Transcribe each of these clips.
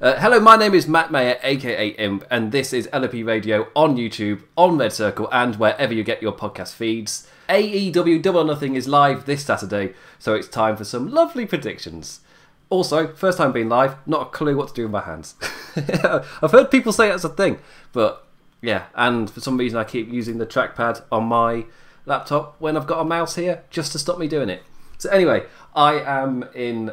Uh, hello, my name is Matt Mayer, aka Imp, and this is LOP Radio on YouTube, on Red Circle, and wherever you get your podcast feeds. AEW Double Nothing is live this Saturday, so it's time for some lovely predictions. Also, first time being live, not a clue what to do with my hands. I've heard people say that's a thing, but yeah, and for some reason I keep using the trackpad on my laptop when I've got a mouse here just to stop me doing it. So, anyway, I am in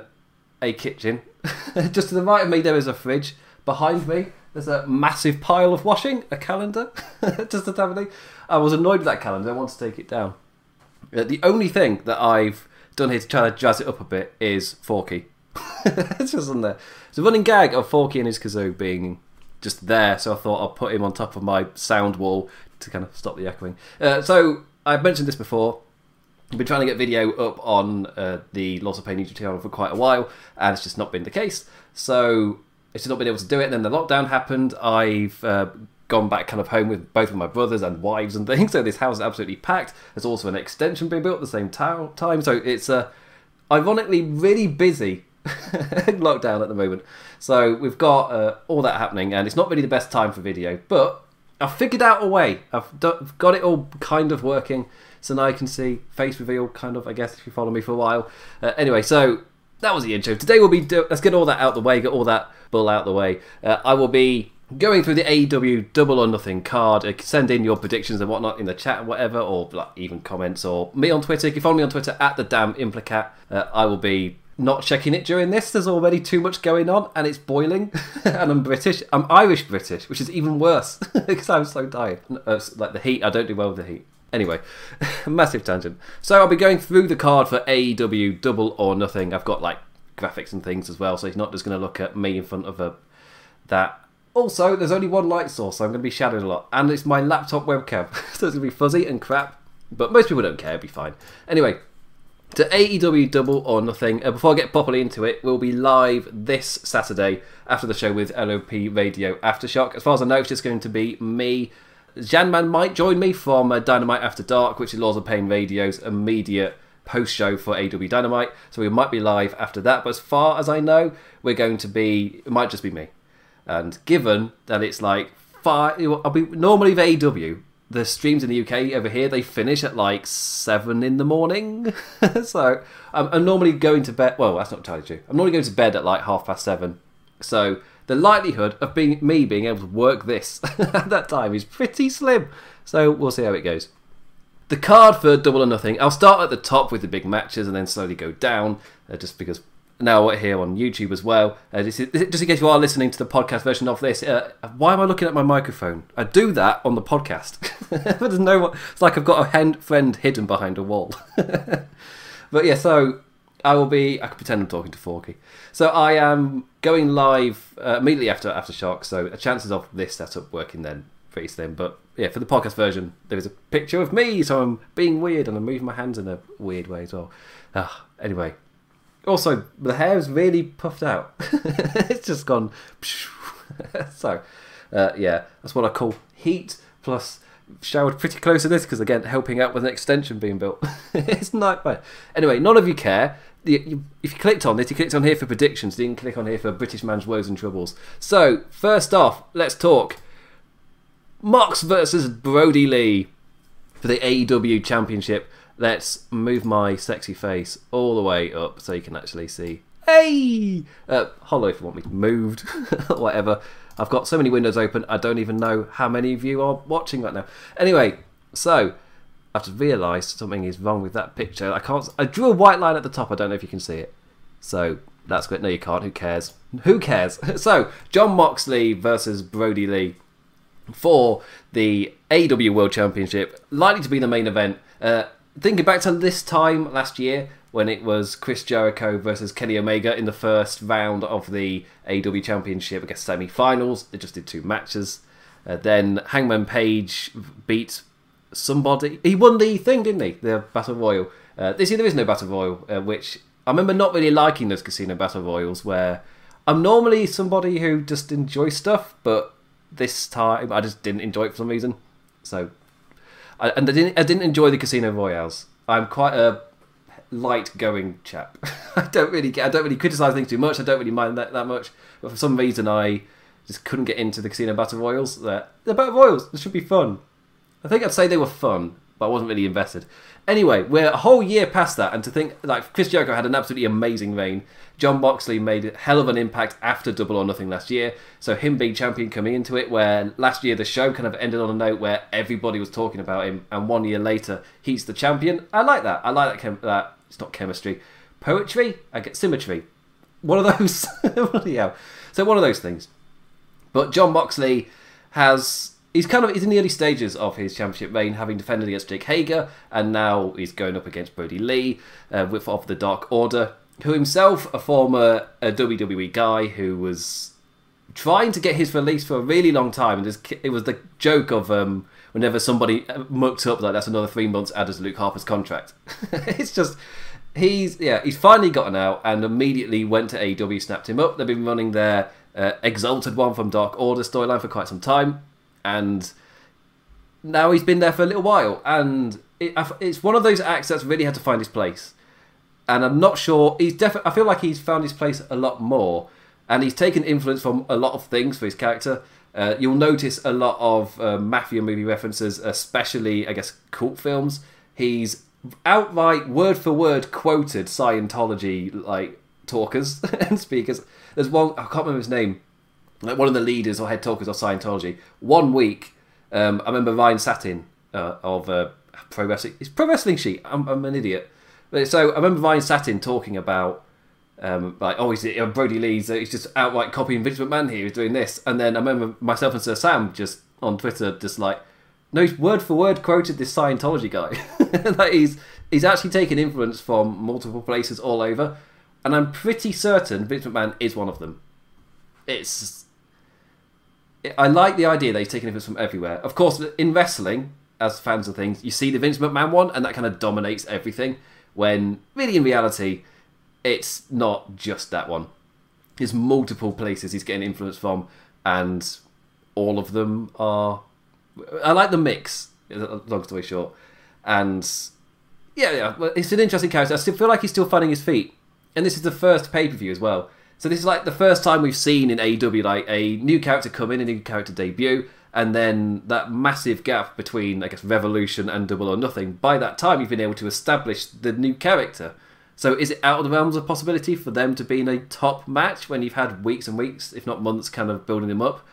a kitchen. just to the right of me, there is a fridge. Behind me, there's a massive pile of washing, a calendar, just to have I was annoyed with that calendar. I want to take it down. Uh, the only thing that I've done here to try to jazz it up a bit is Forky. it's just on there. It's a running gag of Forky and his kazoo being just there, so I thought I'll put him on top of my sound wall to kind of stop the echoing. Uh, so I've mentioned this before. I've been trying to get video up on uh, the Lords of Pain YouTube channel for quite a while, and it's just not been the case. So it's just not been able to do it. And then the lockdown happened. I've uh, gone back kind of home with both of my brothers and wives and things. So this house is absolutely packed. There's also an extension being built at the same time. So it's uh, ironically really busy lockdown at the moment. So we've got uh, all that happening, and it's not really the best time for video, but I've figured out a way. I've got it all kind of working, so now I can see face reveal, kind of. I guess if you follow me for a while. Uh, anyway, so that was the intro. Today we'll be do- let's get all that out the way, get all that bull out the way. Uh, I will be going through the AEW Double or Nothing card. Uh, send in your predictions and whatnot in the chat, whatever, or like, even comments, or me on Twitter. If you follow me on Twitter at the damn implicat, uh, I will be not checking it during this. There's already too much going on, and it's boiling. and I'm British. I'm Irish British, which is even worse because I'm so tired. Uh, like the heat, I don't do well with the heat. Anyway, massive tangent. So I'll be going through the card for AEW Double or Nothing. I've got like graphics and things as well, so he's not just going to look at me in front of a that. Also, there's only one light source, so I'm going to be shadowed a lot, and it's my laptop webcam, so it's going to be fuzzy and crap. But most people don't care; it'll be fine. Anyway, to AEW Double or Nothing. Uh, before I get properly into it, we'll be live this Saturday after the show with LOP Radio Aftershock. As far as I know, it's just going to be me. Janman might join me from uh, Dynamite After Dark, which is Lords of Pain Radio's immediate post show for AW Dynamite. So we might be live after that. But as far as I know, we're going to be, it might just be me. And given that it's like five, I'll be normally the AW, the streams in the UK over here they finish at like seven in the morning. so I'm, I'm, normally going to bed. Well, that's not entirely true. I'm normally going to bed at like half past seven. So the likelihood of being me being able to work this at that time is pretty slim. So we'll see how it goes. The card for Double or Nothing. I'll start at the top with the big matches and then slowly go down, uh, just because now we're here on YouTube as well. Uh, just, in case you are listening to the podcast version of this, uh, why am I looking at my microphone? I do that on the podcast. there's no one, it's like I've got a friend hidden behind a wall. but yeah, so I will be. I can pretend I'm talking to Forky. So I am going live uh, immediately after Aftershock. So chances of this setup working then pretty slim. But yeah, for the podcast version, there is a picture of me, so I'm being weird and I'm moving my hands in a weird way as well. Uh, anyway, also, the hair is really puffed out. it's just gone. so, uh, yeah, that's what I call heat plus showered pretty close to this because again, helping out with an extension being built. it's nightmare. Anyway, none of you care. If you clicked on this, you clicked on here for predictions. You didn't click on here for British man's woes and troubles. So, first off, let's talk Mox versus Brodie Lee for the AEW Championship let's move my sexy face all the way up so you can actually see. Hey! Uh, hollow if you want me moved, whatever. I've got so many windows open, I don't even know how many of you are watching right now. Anyway, so I've just realised something is wrong with that picture. I can't. I drew a white line at the top. I don't know if you can see it. So that's good. No, you can't. Who cares? Who cares? so Jon Moxley versus Brodie Lee for the AW World Championship, likely to be the main event. Uh, thinking back to this time last year when it was Chris Jericho versus Kenny Omega in the first round of the AW Championship, I guess semi-finals. They just did two matches. Uh, then Hangman Page beat somebody. He won the thing, didn't he? The Battle Royal. Uh, this year there is no Battle Royal, uh, which I remember not really liking those Casino Battle Royals, where I'm normally somebody who just enjoys stuff, but this time I just didn't enjoy it for some reason. So I, and I didn't, I didn't enjoy the Casino Royales. I'm quite a light going chap. I don't really get. I don't really criticize things too much. I don't really mind that that much. But for some reason, I just couldn't get into the casino battle royals. They're, they're battle royals. This should be fun. I think I'd say they were fun, but I wasn't really invested. Anyway, we're a whole year past that, and to think like Chris Jericho had an absolutely amazing reign. Jon Moxley made a hell of an impact after Double or Nothing last year. So him being champion coming into it, where last year the show kind of ended on a note where everybody was talking about him, and one year later he's the champion. I like that. I like that. Chem- that it's not chemistry, poetry. I get symmetry. One of those. yeah. So one of those things. But Jon Moxley has he's kind of he's in the early stages of his championship reign, having defended against Jake Hager, and now he's going up against Brodie Lee uh, with of the Dark Order, who himself a former WWE guy who was trying to get his release for a really long time, and it was the joke of um, whenever somebody mucked up like that's another three months added to Luke Harper's contract. it's just he's yeah he's finally gotten out and immediately went to AEW, snapped him up. They've been running their uh, Exalted one from Dark Order storyline for quite some time and now he's been there for a little while, and it, it's one of those acts that's really had to find his place. And I'm not sure he's definitely. I feel like he's found his place a lot more, and he's taken influence from a lot of things for his character. Uh, you'll notice a lot of uh, mafia movie references, especially I guess cult films. He's outright word for word quoted Scientology like talkers and speakers. There's one I can't remember his name like one of the leaders or head talkers of Scientology. One week, um, I remember Ryan Satin uh, of uh, Pro Wrestling. It's Pro Wrestling Sheet. I'm, I'm an idiot. But, so I remember Ryan Satin talking about um, like, oh, he's uh, Brodie Lee's. Uh, he's just outright copying Vince McMahon here. He's doing this, and then I remember myself and Sir Sam just on Twitter, just like, no, he's word for word quoted this Scientology guy. like he's he's actually taken influence from multiple places all over, and I'm pretty certain Vince McMahon is one of them. It's I like the idea that he's taking influence from everywhere. Of course, in wrestling, as fans of things, you see the Vince McMahon one, and that kind of dominates everything. When really, in reality, it's not just that one. There's multiple places he's getting influence from, and all of them are. I like the mix. Long story short, and yeah, yeah, it's an interesting character. I still feel like he's still finding his feet, and this is the first pay per view as well. So this is like the first time we've seen in AEW like a new character come in, a new character debut, and then that massive gap between I guess Revolution and Double or Nothing. By that time, you've been able to establish the new character. So is it out of the realms of possibility for them to be in a top match when you've had weeks and weeks, if not months, kind of building them up?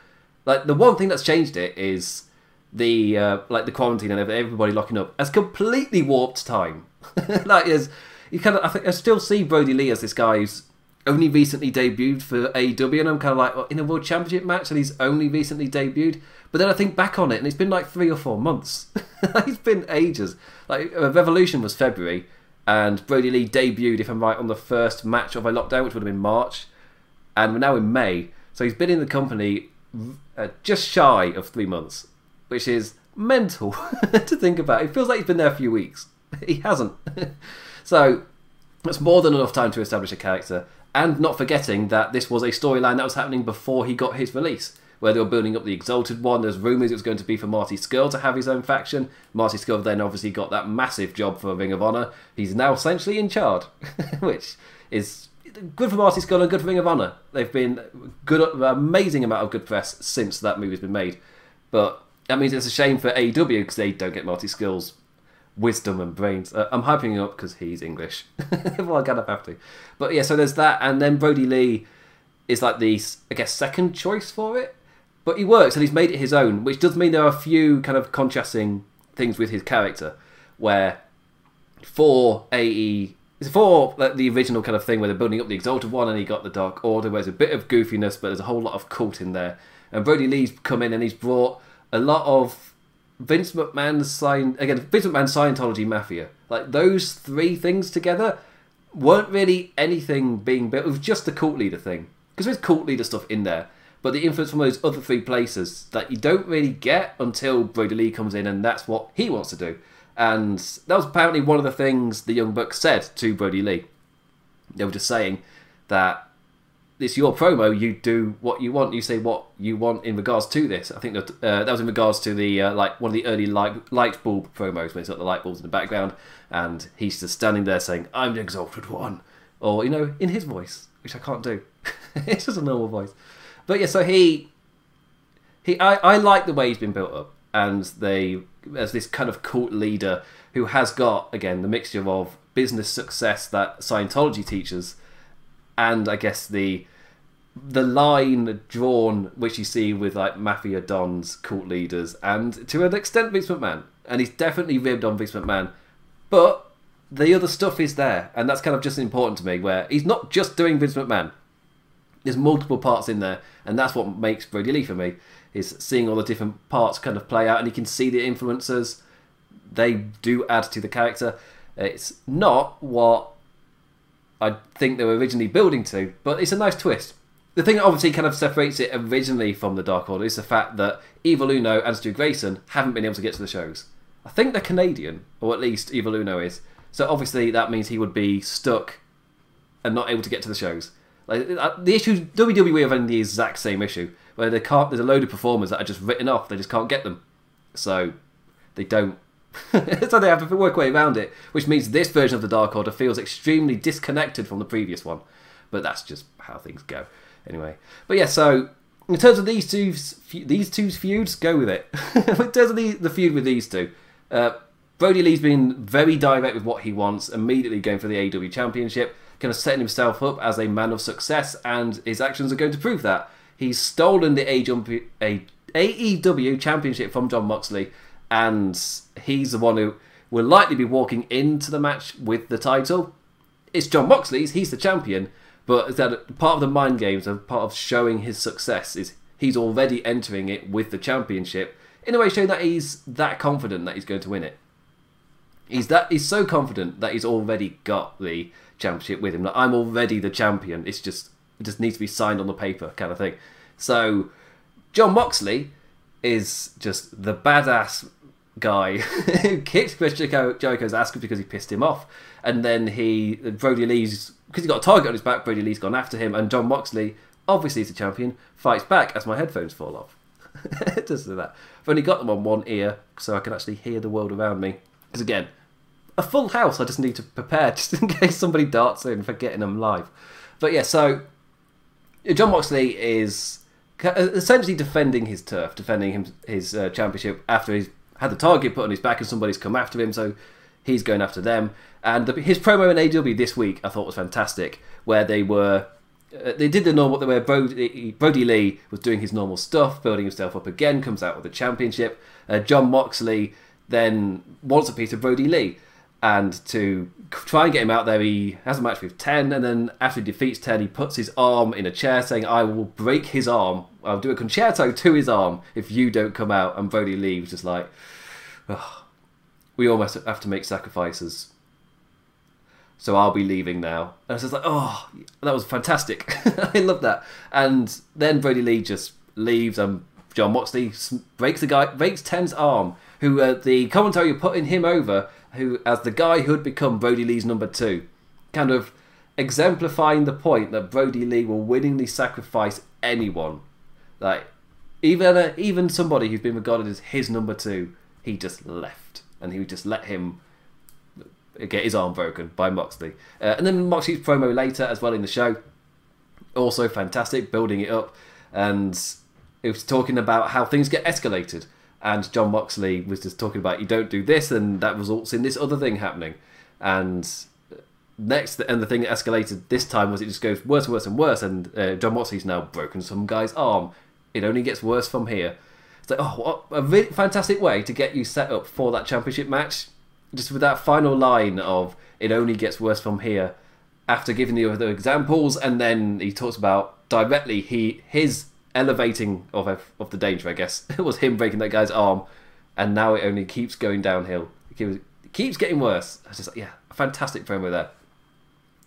Like the one thing that's changed it is the uh, like the quarantine and everybody locking up has completely warped time. like is you kind of I think I still see Brodie Lee as this guy who's only recently debuted for AEW, and I'm kind of like, well, in a World Championship match, and he's only recently debuted. But then I think back on it, and it's been like three or four months. it's been ages. Like uh, Revolution was February, and Brodie Lee debuted, if I'm right, on the first match of a lockdown, which would have been March, and we're now in May. So he's been in the company uh, just shy of three months, which is mental to think about. It feels like he's been there a few weeks. he hasn't. so that's more than enough time to establish a character and not forgetting that this was a storyline that was happening before he got his release, where they were building up the Exalted one. There's rumours it was going to be for Marty Scurll to have his own faction. Marty Scurll then obviously got that massive job for Ring of Honor. He's now essentially in charge, which is good for Marty Scurll and good for Ring of Honor. They've been good, amazing amount of good press since that movie's been made. But that means it's a shame for AEW because they don't get Marty Scurll's wisdom and brains. Uh, I'm hyping him up because he's English. well, I kind of have to. But yeah, so there's that, and then Brodie Lee is like the I guess second choice for it. But he works and he's made it his own, which does mean there are a few kind of contrasting things with his character, where for AE. For like, the original kind of thing where they're building up the Exalted One and he got the Dark Order, where there's a bit of goofiness, but there's a whole lot of cult in there. And Brodie Lee's come in and he's brought a lot of Vince McMahon's sign again, Vince McMahon's Scientology Mafia. Like those three things together weren't really anything being built. It was just the cult leader thing because there's cult leader stuff in there, but the influence from those other three places that you don't really get until Brodie Lee comes in, and that's what he wants to do. And that was apparently one of the things the Young Bucks said to Brodie Lee. They were just saying that it's your promo. You do what you want. You say what you want in regards to this. I think that uh, that was in regards to the uh, like one of the early light light bulb promos where it's got the light bulbs in the background, and he's just standing there saying, "I'm the exalted one," or you know, in his voice, which I can't do. it's just a normal voice. But yeah, so he he I, I like the way he's been built up, and they as this kind of cult leader who has got again the mixture of business success that Scientology teaches, and I guess the the line drawn which you see with like mafia dons, cult leaders, and to an extent Vince McMahon, and he's definitely ribbed on Vince McMahon, but the other stuff is there, and that's kind of just important to me. Where he's not just doing Vince McMahon. There's multiple parts in there, and that's what makes Brodie Lee for me is seeing all the different parts kind of play out, and you can see the influences. They do add to the character. It's not what I think they were originally building to, but it's a nice twist. The thing that obviously kind of separates it originally from the Dark Order is the fact that Evil Uno and Stu Grayson haven't been able to get to the shows. I think they're Canadian, or at least Evil Uno is. So obviously that means he would be stuck and not able to get to the shows. Like uh, the issue, WWE having the exact same issue where they can't. There's a load of performers that are just written off. They just can't get them, so they don't. so they have to work way around it, which means this version of the Dark Order feels extremely disconnected from the previous one. But that's just how things go, anyway. But yeah, so in terms of these two, these two feuds, go with it. in terms of the, the feud with these two, uh, Brodie Lee's been very direct with what he wants, immediately going for the AEW Championship, kind of setting himself up as a man of success, and his actions are going to prove that. He's stolen the AEW Championship from Jon Moxley, and he's the one who will likely be walking into the match with the title. It's Jon Moxley's, he's the champion, but that part of the mind games and part of showing his success is he's already entering it with the championship in a way showing that he's that confident that he's going to win it. He's that he's so confident that he's already got the championship with him. Like I'm already the champion. It's just it just needs to be signed on the paper, kind of thing. So Jon Moxley is just the badass guy who kicked Chris Jericho's ass because he pissed him off, and then he Brodie Lee's because he's got a target on his back. Brodie Lee's gone after him, and Jon Moxley, obviously he's the champion, fights back as my headphones fall off. does do that. I've only got them on one ear, so I can actually hear the world around me. Because again, a full house. I just need to prepare just in case somebody darts in for getting them live. But yeah, so Jon Moxley is essentially defending his turf, defending him, his uh, championship after he's had the target put on his back and somebody's come after him, so he's going after them. And the, his promo in AEW this week I thought was fantastic, where they were. Uh, they did the normal, where Brodie, Brodie Lee was doing his normal stuff, building himself up again, comes out with the championship. Uh, Jon Moxley then wants a piece of Brodie Lee and to try and get him out there, he has a match with Ten, and then after he defeats Ten, he puts his arm in a chair, saying, "I will break his arm. I'll do a concerto to his arm if you don't come out." And Brodie leaves, just like, we almost have to make sacrifices. So I'll be leaving now. And it's just like, oh, that was fantastic. I love that. And then Brodie Lee just leaves, and Jon Moxley breaks the guy, breaks Ten's arm, who uh, the commentary are putting him over who, as the guy who had become Brodie Lee's number two, kind of exemplifying the point that Brodie Lee will willingly sacrifice anyone. Like, even uh, even somebody who's been regarded as his number two, he just left, and he would just let him get his arm broken by Moxley. Uh, and then Moxley's promo later as well in the show, also fantastic, building it up, and it was talking about how things get escalated and Jon Moxley was just talking about you don't do this, and that results in this other thing happening. And next, and the thing that escalated this time was it just goes worse and worse and worse, and uh, Jon Moxley's now broken some guy's arm. It only gets worse from here. It's like, oh, what a really fantastic way to get you set up for that championship match. Just with that final line of it only gets worse from here. After giving the other examples, and then he talks about directly he his elevating of of the danger. I guess it was him breaking that guy's arm, and now it only keeps going downhill. It keeps getting worse. I just like, yeah, fantastic promo there.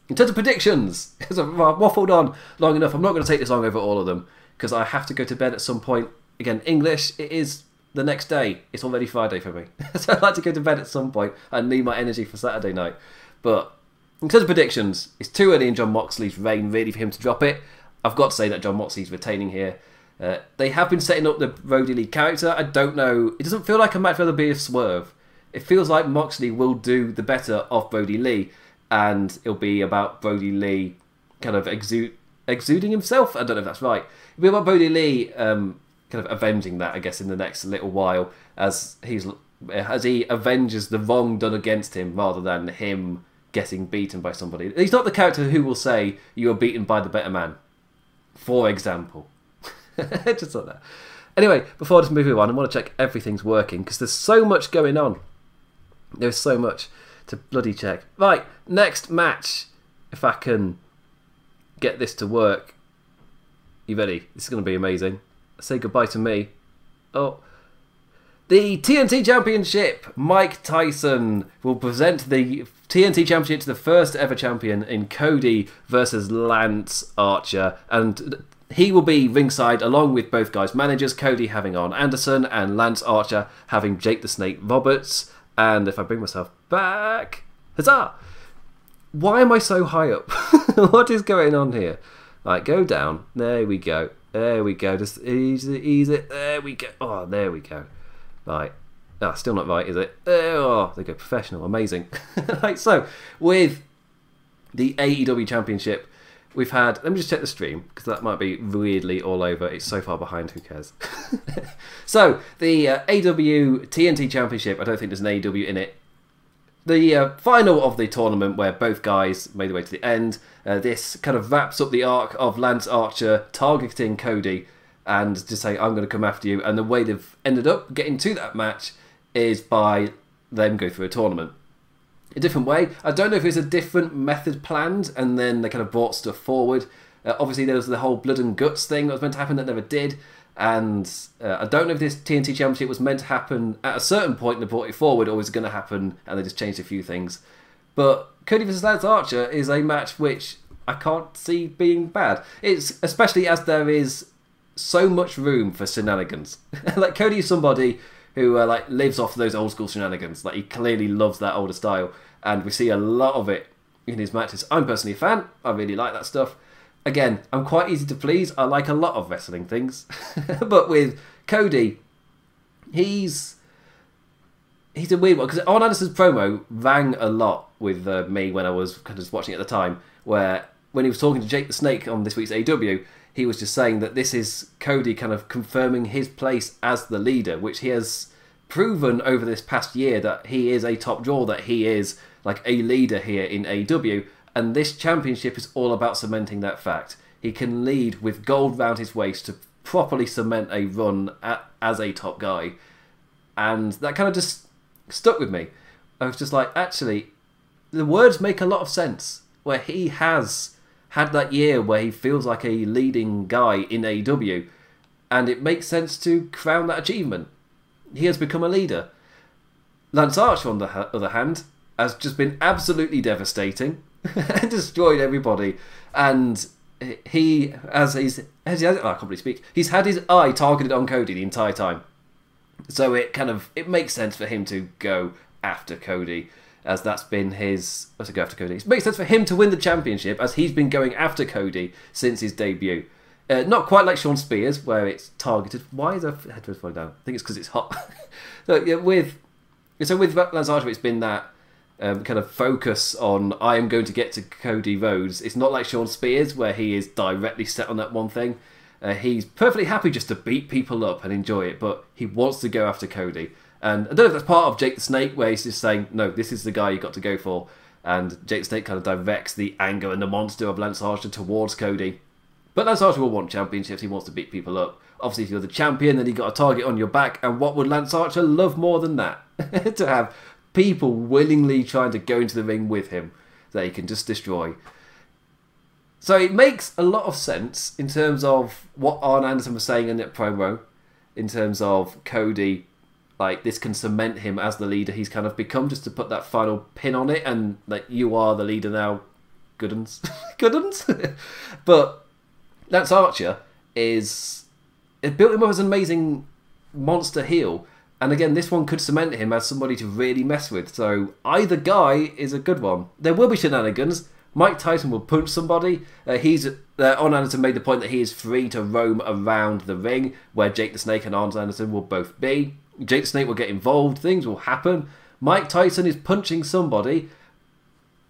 In terms of predictions, because I've waffled on long enough, I'm not going to take this long over all of them because I have to go to bed at some point. Again, English, it is the next day. It's already Friday for me. so I'd like to go to bed at some and I need my energy for Saturday night. But in terms of predictions, it's too early in Jon Moxley's reign, really, for him to drop it. I've got to say that Jon Moxley's retaining here. Uh, they have been setting up the Brodie Lee character. I don't know. It doesn't feel like a match where there'll be a swerve. It feels like Moxley will do the better of Brodie Lee, and it'll be about Brodie Lee kind of exude, exuding himself. I don't know if that's right. It'll be about Brodie Lee um, kind of avenging that, I guess, in the next little while as he's as he avenges the wrong done against him rather than him getting beaten by somebody. He's not the character who will say you were beaten by the better man, for example. just like that. Anyway, before I just move on, I want to check everything's working because there's so much going on. There's so much to bloody check. Right, next match. If I can get this to work. You ready? This is going to be amazing. Say goodbye to me. Oh. The TNT Championship. Mike Tyson will present the TNT Championship to the first ever champion in Cody versus Lance Archer. And he will be ringside along with both guys' managers, Cody having Arn Anderson and Lance Archer having Jake the Snake Roberts. And if I bring myself back, huzzah! Why am I so high up? what is going on here? Right, go down. There we go. There we go. Just ease it, ease it. There we go. Oh, there we go. Right. Ah, still not right, is it? Oh, they go professional. Amazing. right, so with the AEW Championship, we've had. Let me just check the stream because that might be weirdly all over. It's so far behind. Who cares? so the uh, AW TNT Championship. I don't think there's an AW in it. The uh, final of the tournament, where both guys made their way to the end. Uh, this kind of wraps up the arc of Lance Archer targeting Cody and just saying, "I'm going to come after you." And the way they've ended up getting to that match is by them go through a tournament a different way. I don't know if it's a different method planned, and then they kind of brought stuff forward. Uh, obviously, there was the whole blood and guts thing that was meant to happen that never did, and uh, I don't know if this TNT Championship was meant to happen at a certain point and they brought it forward, or was going to happen and they just changed a few things. But Cody vs Lance Archer is a match which I can't see being bad. It's especially as there is so much room for shenanigans. like Cody is somebody who uh, like lives off those old school shenanigans. Like he clearly loves that older style, and we see a lot of it in his matches. I'm personally a fan. I really like that stuff. Again, I'm quite easy to please. I like a lot of wrestling things, but with Cody, he's he's a weird one because Arn Anderson's promo rang a lot with uh, me when I was kind of just watching at the time. Where when he was talking to Jake the Snake on this week's AW, he was just saying that this is Cody kind of confirming his place as the leader, which he has proven over this past year that he is a top draw, that he is like a leader here in AW, and this championship is all about cementing that fact. He can lead with gold round his waist to properly cement a run at, as a top guy, and that kind of just stuck with me. I was just like, actually, the words make a lot of sense. Where he has had that year where he feels like a leading guy in AEW, and it makes sense to crown that achievement. He has become a leader. Lance Archer, on the other hand, has just been absolutely devastating and destroyed everybody. And he, as he's, as he has, oh, I can't really speak. He's had his eye targeted on Cody the entire time, so it kind of it makes sense for him to go after Cody as that's been his. To go after Cody? It makes sense for him to win the championship as he's been going after Cody since his debut. Uh, not quite like Shawn Spears, where it's targeted. Why is our headphones falling down? I think it's because it's hot. so, yeah, with so with Archer, it's been that um, kind of focus on I am going to get to Cody Rhodes. It's not like Shawn Spears, where he is directly set on that one thing. Uh, he's perfectly happy just to beat people up and enjoy it, but he wants to go after Cody. And I don't know if that's part of Jake the Snake, where he's just saying, no, this is the guy you got to go for. And Jake the Snake kind of directs the anger and the monster of Lance Archer towards Cody. But Lance Archer will want championships, he wants to beat people up. Obviously, if you're the champion, then you got a target on your back. And what would Lance Archer love more than that? to have people willingly trying to go into the ring with him that he can just destroy. So it makes a lot of sense in terms of what Arn Anderson was saying in that promo, in terms of Cody like this can cement him as the leader. He's kind of become just to put that final pin on it and like you are the leader now goodens goodens but Lance Archer is it built him up as an amazing monster heel and again this one could cement him as somebody to really mess with so either guy is a good one there will be shenanigans Mike Tyson will punch somebody. Uh, he's uh, Arn Anderson made the point that he is free to roam around the ring, where Jake the Snake and Arn Anderson will both be. Jake the Snake will get involved. Things will happen. Mike Tyson is punching somebody.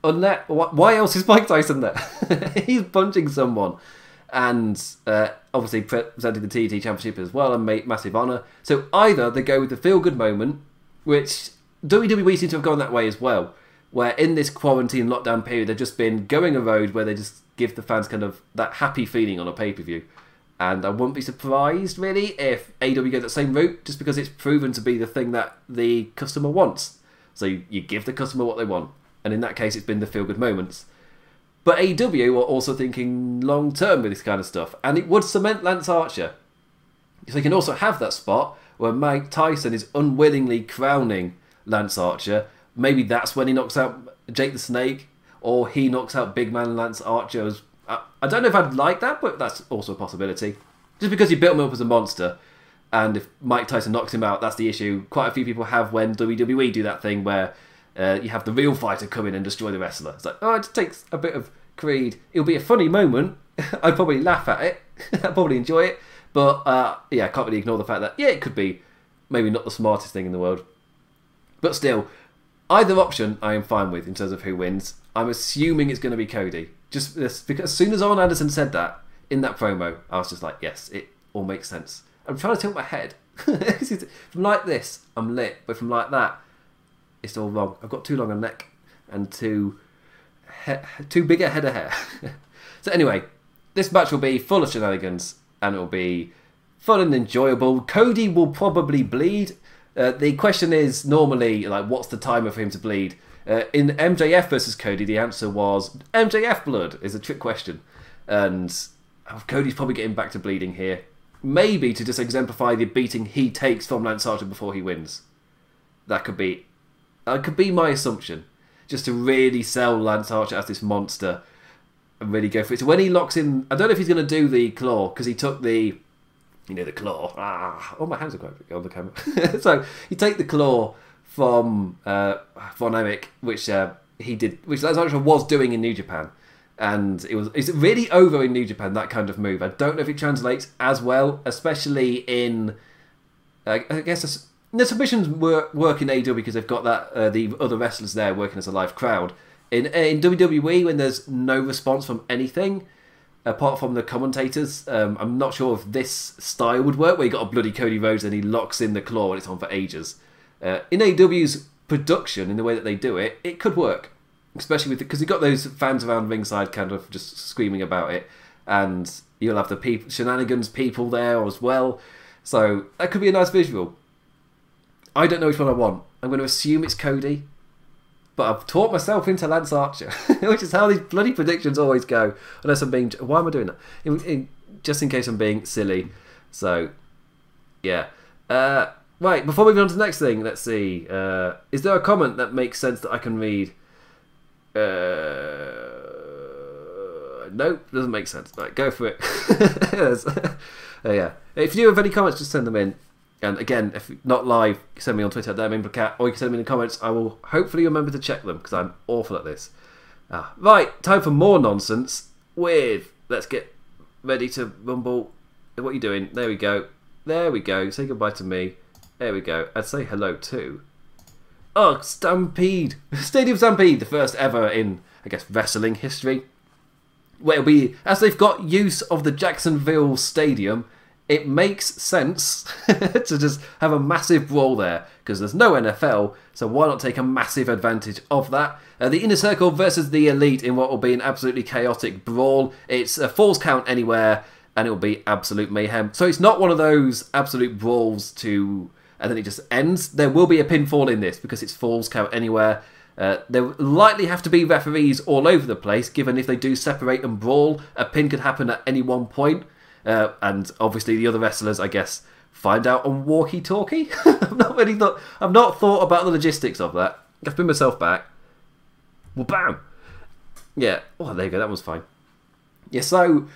Unless, why else is Mike Tyson there? he's punching someone and uh, obviously presenting the TNT Championship as well and massive honour. So either they go with the feel good moment, which WWE seem to have gone that way as well, where in this quarantine lockdown period they've just been going a road where they just give the fans kind of that happy feeling on a pay per view. And I wouldn't be surprised really if AW go that same route just because it's proven to be the thing that the customer wants. So you give the customer what they want. And in that case, it's been the feel good moments. But AEW are also thinking long term with this kind of stuff, and it would cement Lance Archer. So you can also have that spot where Mike Tyson is unwillingly crowning Lance Archer. Maybe that's when he knocks out Jake the Snake, or he knocks out Big Man Lance Archer. I, I don't know if I'd like that, but that's also a possibility. Just because you built him up as a monster, and if Mike Tyson knocks him out, that's the issue. Quite a few people have when WWE do that thing where uh, you have the real fighter come in and destroy the wrestler. It's like, oh, it takes a bit of Creed. It'll be a funny moment. I'd probably laugh at it. I'd probably enjoy it. But uh, yeah, I can't really ignore the fact that, yeah, it could be maybe not the smartest thing in the world. But still, either option I am fine with in terms of who wins. I'm assuming it's going to be Cody. Just because as soon as Arn Anderson said that in that promo, I was just like, yes, it all makes sense. I'm trying to tilt my head. from like this, I'm lit. But from like that, it's all wrong. I've got too long a neck and too too big a head of hair. so anyway, this match will be full of shenanigans and it will be fun and enjoyable. Cody will probably bleed. Uh, the question is normally like, what's the timer for him to bleed? Uh, in MJF versus Cody, the answer was MJF blood is a trick question, and oh, Cody's probably getting back to bleeding here. Maybe to just exemplify the beating he takes from Lance Archer before he wins. That could be that could be my assumption. Just to really sell Lance Archer as this monster and really go for it. So when he locks in, I don't know if he's going to do the claw because he took the, you know, the claw. Ah, oh, my hands are quite big on the camera. so you take the claw from uh, Von Erich, which uh, he did, which Lance Archer was doing in New Japan. And it was it's really over in New Japan that kind of move. I don't know if it translates as well, especially in uh, I guess the submissions work, work in AEW because they've got that uh, the other wrestlers there working as a live crowd. In in WWE, when there's no response from anything apart from the commentators, um, I'm not sure if this style would work. Where you got a bloody Cody Rhodes and he locks in the claw and it's on for ages. Uh, in AEW's production, in the way that they do it, it could work, especially with because you've got those fans around ringside kind of just screaming about it, and you'll have the people, shenanigans people there as well. So that could be a nice visual. I don't know which one I want. I'm going to assume it's Cody, but I've taught myself into Lance Archer, which is how these bloody predictions always go. Unless I'm being, why am I doing that? In, in, just in case I'm being silly. So, yeah. Uh, right, before moving on to the next thing, let's see. Uh, is there a comment that makes sense that I can read? Uh, nope, doesn't make sense. Right, go for it. uh, yeah. If you have any comments, just send them in. And again, if not live, send me on Twitter at Cat, or you can send me in the comments. I will hopefully remember to check them because I'm awful at this. Ah, right, time for more nonsense with. Let's get ready to rumble. What are you doing? There we go. There we go. Say goodbye to me. There we go. I'd say hello too. Oh, Stampede! Stadium Stampede, the first ever in, I guess, wrestling history. Where be, as they've got use of the Jacksonville Stadium, it makes sense to just have a massive brawl there because there's no NFL, so why not take a massive advantage of that? Uh, the Inner Circle versus the Elite in what will be an absolutely chaotic brawl. It's a falls count anywhere, and it will be absolute mayhem. So it's not one of those absolute brawls to and then it just ends. There will be a pinfall in this because it's falls count anywhere. Uh, there likely have to be referees all over the place, given if they do separate and brawl, a pin could happen at any one point. Uh, and obviously the other wrestlers, I guess, find out on walkie-talkie. I've not really thought. I've not thought about the logistics of that. I've been myself back. Well, bam. Yeah. Oh, there you go. That was fine. Yeah. So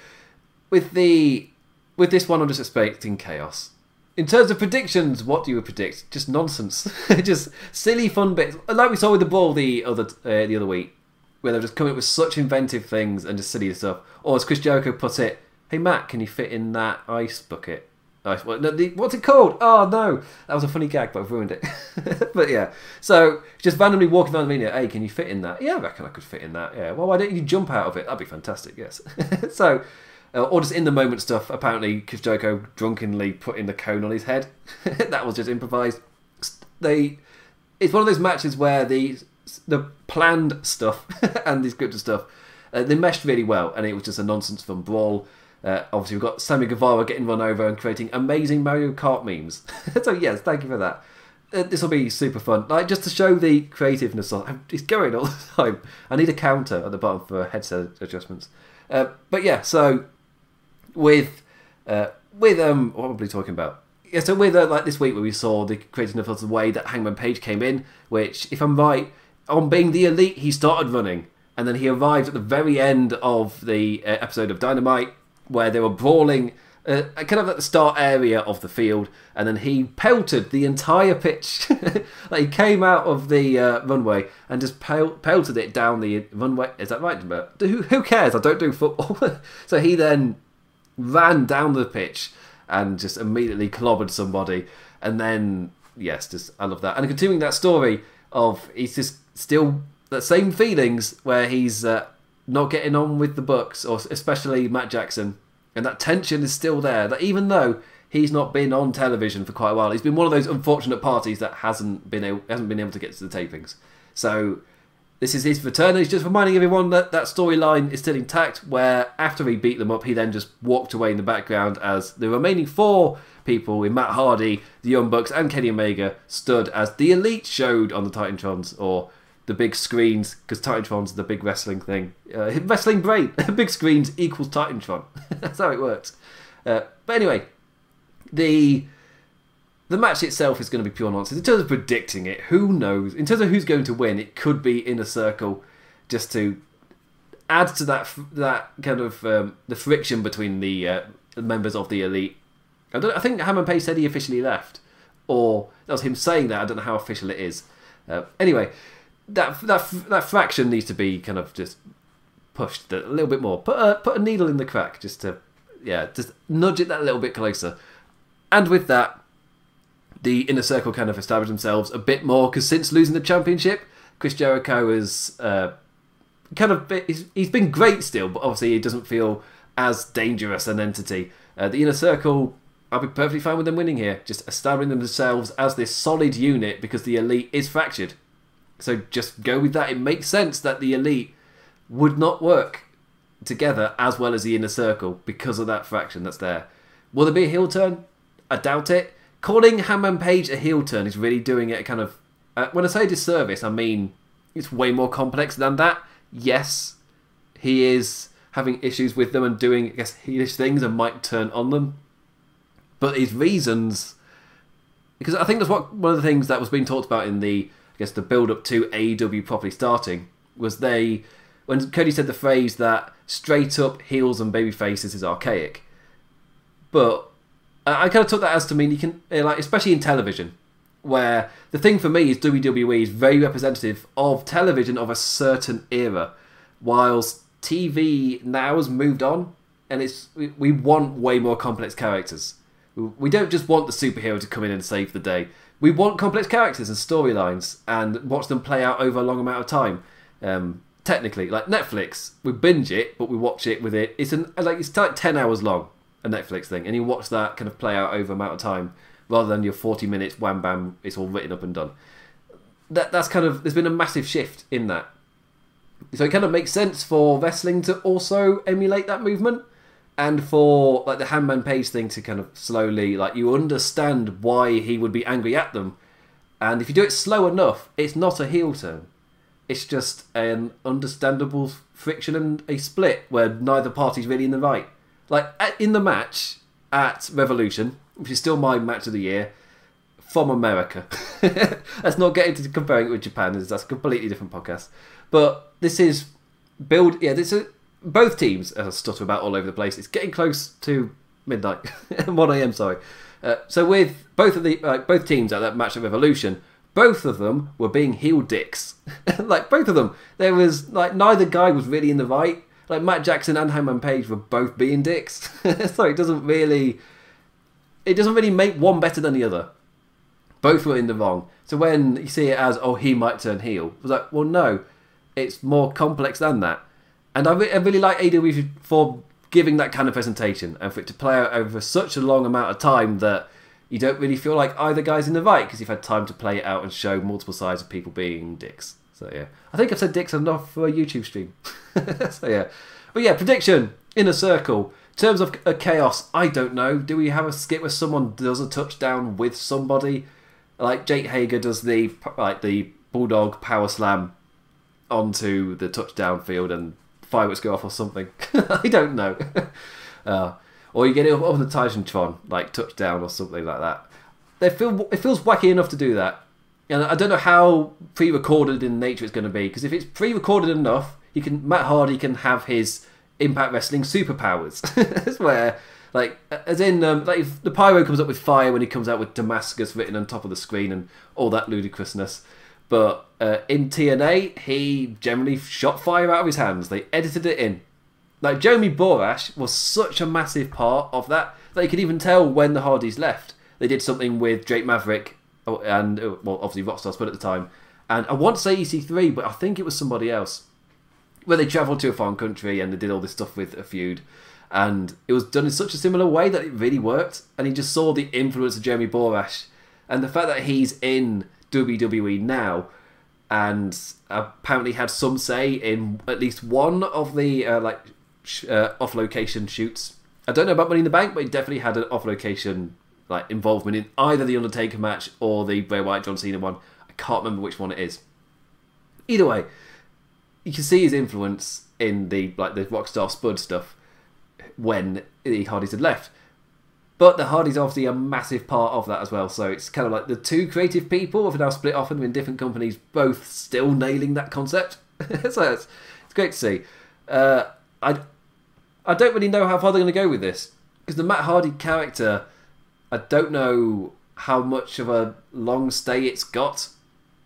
with the with this one, I'm just expecting chaos. In terms of predictions, what do you predict? Just nonsense. just silly fun bits, like we saw with the ball the other uh, the other week. where they're just coming up with such inventive things and just silly stuff. Or as Chris Jericho put it, "Hey Matt, can you fit in that ice bucket?" Ice, what, no, the, what's it called? Oh no, that was a funny gag, but I've ruined it. but yeah, so just randomly walking around the arena. Hey, can you fit in that? Yeah, I reckon I could fit in that. Yeah. Well, why don't you jump out of it? That'd be fantastic. Yes. so. Uh, or just in the moment stuff. Apparently, Jericho drunkenly putting the cone on his head. that was just improvised. They, it's one of those matches where the the planned stuff and the scripted stuff uh, they meshed really well, and it was just a nonsense fun brawl. Uh, obviously, we've got Sammy Guevara getting run over and creating amazing Mario Kart memes. so yes, thank you for that. Uh, this will be super fun. Like just to show the creativeness. Of, it's going all the time. I need a counter at the bottom for headset adjustments. Uh, but yeah, so with uh, with um, what were we talking about? Yeah, so with uh, like this week where we saw the creativeness of the way that Hangman Page came in, which if I'm right, on being the elite, he started running, and then he arrived at the very end of the uh, episode of Dynamite where they were brawling. Uh, kind of at the start area of the field, and then he pelted the entire pitch. like he came out of the uh, runway and just pel- pelted it down the runway. Is that right? Who, who cares? I don't do football. so he then ran down the pitch and just immediately clobbered somebody. And then, yes, just I love that. And continuing that story of he's just still the same feelings where he's uh, not getting on with the Bucks, or especially Matt Jackson, and that tension is still there. That even though he's not been on television for quite a while, he's been one of those unfortunate parties that hasn't been able, hasn't been able to get to the tapings. So this is his return. He's just reminding everyone that that storyline is still intact. Where after he beat them up, he then just walked away in the background as the remaining four people with Matt Hardy, the Young Bucks, and Kenny Omega stood as the Elite showed on the Titantrons or the big screens because Titantron's the big wrestling thing. Uh, wrestling brain, big screens equals Titantron. That's how it works. Uh, but anyway, the the match itself is going to be pure nonsense. In terms of predicting it, who knows? In terms of who's going to win, it could be Inner Circle, just to add to that that kind of um, the friction between the uh, members of the elite. I, don't, I think Hangman Page said he officially left, or that was him saying that. I don't know how official it is. Uh, anyway, that that that fraction needs to be kind of just pushed a little bit more. Put a put a needle in the crack just to yeah, just nudge it that little bit closer. And with that, the inner circle kind of established themselves a bit more because since losing the championship, Chris Jericho has uh, kind of he's, he's been great still, but obviously he doesn't feel as dangerous an entity. Uh, the inner circle, I'll be perfectly fine with them winning here, just establishing themselves as this solid unit because the elite is fractured. So just go with that. It makes sense that the elite would not work together as well as the inner circle because of that fraction that's there. Will there be a heel turn? I doubt it calling Hangman Page a heel turn is really doing it kind of. Uh, when I say disservice, I mean it's way more complex than that. Yes, he is having issues with them and doing, I guess, heelish things and might turn on them. But his reasons, because I think that's what one of the things that was being talked about in the, guess, the build up to AEW properly starting was they, when Cody said the phrase that straight up heels and baby faces is archaic. But I kind of took that as to mean you can, eh, like, especially in television, where the thing for me is WWE is very representative of television of a certain era, whilst TV now has moved on, and it's we want way more complex characters. We don't just want the superhero to come in and save the day. We want complex characters and storylines and watch them play out over a long amount of time. Um, technically, like Netflix, we binge it, but we watch it with it. It's an like it's like ten hours long a Netflix thing, and you watch that kind of play out over amount of time rather than your 40 minutes wham bam, it's all written up and done. That that's kind of there's been a massive shift in that. So it kind of makes sense for wrestling to also emulate that movement, and for like the Hangman Page thing to kind of slowly like you understand why he would be angry at them, and if you do it slow enough, it's not a heel turn. It's just an understandable friction and a split where neither party's really in the right. Like in the match at Revolution, which is still my match of the year, from America. Let's not get into comparing it with Japan, as that's a completely different podcast. But this is build. Yeah, this is both teams are stutter about all over the place. It's getting close to midnight, one a.m. Sorry. Uh, so with both of the uh, both teams at that match of Revolution, both of them were being heel dicks. like both of them. There was like neither guy was really in the right. Like Matt Jackson and Hangman Page were both being dicks. so it doesn't really it doesn't really make one better than the other. Both were in the wrong. So when you see it as oh he might turn heel, it was like well no, it's more complex than that. And I, re- I really like AW for giving that kind of presentation and for it to play out over such a long amount of time that you don't really feel like either guy's in the right because you've had time to play it out and show multiple sides of people being dicks. So yeah, I think I've said dicks enough for a YouTube stream. so yeah, but yeah, prediction inner circle. In terms of a chaos, I don't know. Do we have a skit where someone does a touchdown with somebody, like Jake Hager does the like the bulldog power slam onto the touchdown field and fireworks go off or something? I don't know. uh, or you get it up on the Titantron, like touchdown or something like that. They feel it feels wacky enough to do that, and I don't know how pre-recorded in nature it's going to be. Because if it's pre-recorded enough, you can Matt Hardy can have his Impact Wrestling superpowers. That's where, like, as in, um, like if the pyro comes up with fire when he comes out with Damascus written on top of the screen and all that ludicrousness. But uh, in TNA, he generally shot fire out of his hands. They edited it in. Like Jeremy Borash was such a massive part of that that you could even tell when the Hardys left. They did something with Drake Maverick oh, and uh, well, obviously Rockstar Spud at the time, and I want to say EC3, but I think it was somebody else. Where they travelled to a foreign country and they did all this stuff with a feud, and it was done in such a similar way that it really worked. And he just saw the influence of Jeremy Borash, and the fact that he's in WWE now and apparently had some say in at least one of the uh, like uh, off location shoots. I don't know about Money in the Bank, but he definitely had an off location like involvement in either the Undertaker match or the Bray Wyatt John Cena one. I can't remember which one it is. Either way, you can see his influence in the like the Rockstar Spud stuff when the Hardys had left. But the Hardys obviously a massive part of that as well. So it's kind of like the two creative people have now split off and in different companies, both still nailing that concept. so it's, it's great to see. Uh, I I don't really know how far they're going to go with this because the Matt Hardy character, I don't know how much of a long stay it's got.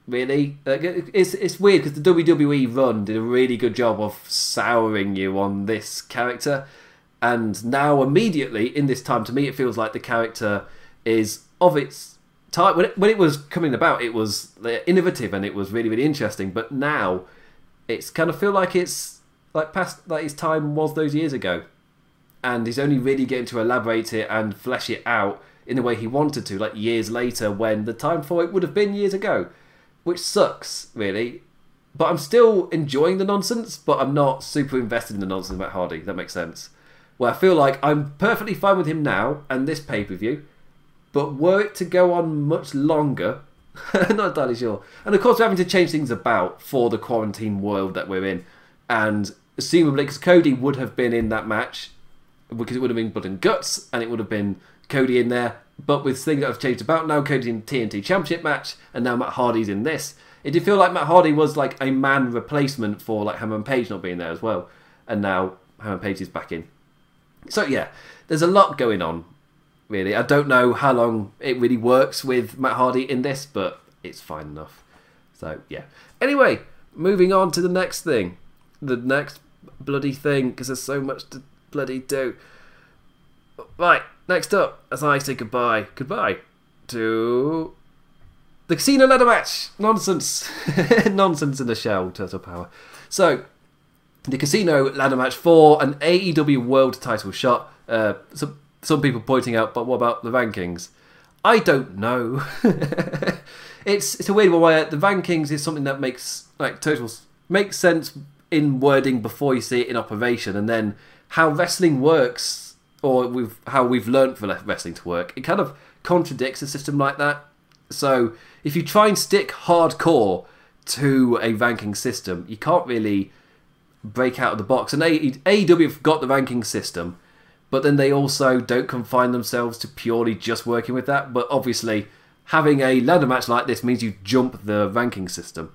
Really, it's it's weird because the WWE run did a really good job of souring you on this character, and now immediately in this time, to me, it feels like the character is of its time. When it, when it was coming about, it was uh, innovative and it was really really interesting. But now, it's kind of feel like it's like past like his time was those years ago, and he's only really getting to elaborate it and flesh it out in the way he wanted to, like years later when the time for it would have been years ago, which sucks really. But I'm still enjoying the nonsense, but I'm not super invested in the nonsense about Hardy. That makes sense. Well, I feel like I'm perfectly fine with him now and this pay per view, but were it to go on much longer, not entirely sure. And of course, we're having to change things about for the quarantine world that we're in. And assumably, because Cody would have been in that match, because it would have been blood and guts, and it would have been Cody in there. But with things that have changed about now, Cody in TNT Championship match, and now Matt Hardy's in this. It did feel like Matt Hardy was like a man replacement for like Hangman Page not being there as well, and now Hangman Page is back in. So yeah, there's a lot going on. Really, I don't know how long it really works with Matt Hardy in this, but it's fine enough. So yeah. Anyway, moving on to the next thing. The next bloody thing because there's so much to bloody do. Right, next up, as I say goodbye, goodbye to the casino ladder match. Nonsense, nonsense in the shell. Turtle power. So, the casino ladder match for an AEW World Title shot. Uh, some some people pointing out, but what about the rankings? I don't know. it's it's a weird one where the rankings is something that makes like totals makes sense in wording before you see it in operation, and then how wrestling works, or we've, how we've learned for wrestling to work, it kind of contradicts a system like that. So if you try and stick hardcore to a ranking system, you can't really break out of the box. And AEW have got the ranking system, but then they also don't confine themselves to purely just working with that. But obviously, having a ladder match like this means you jump the ranking system.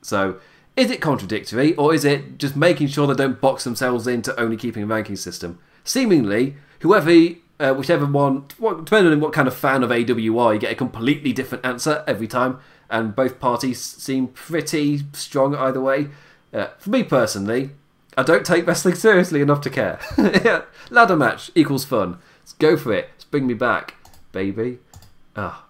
So is it contradictory, or is it just making sure they don't box themselves into only keeping a ranking system? Seemingly, whoever Uh, whichever one, depending on what kind of fan of AW you are, you get a completely different answer every time, and both parties seem pretty strong either way. Uh, for me personally, I don't take wrestling seriously enough to care. yeah, ladder match equals fun. Let's go for it. Let's bring me back, baby. Ah,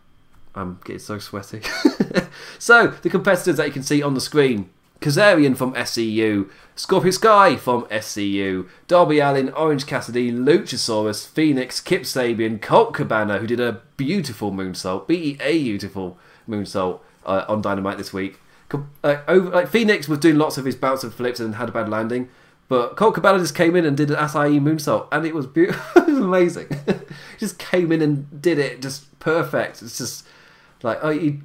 I'm getting so sweaty. so, the competitors that you can see on the screen Kazarian from SCU, Scorpio Sky from SCU, Darby Allin, Orange Cassidy, Luchasaurus, Fenix, Kip Sabian, Colt Cabana, who did a beautiful moonsault, be a beautiful moonsault uh, on Dynamite this week. Uh, over, like Fenix was doing lots of his bounce and flips and had a bad landing, but Colt Cabana just came in and did an Asai moonsault, and it was beautiful. it was amazing. just came in and did it just perfect. It's just like oh, you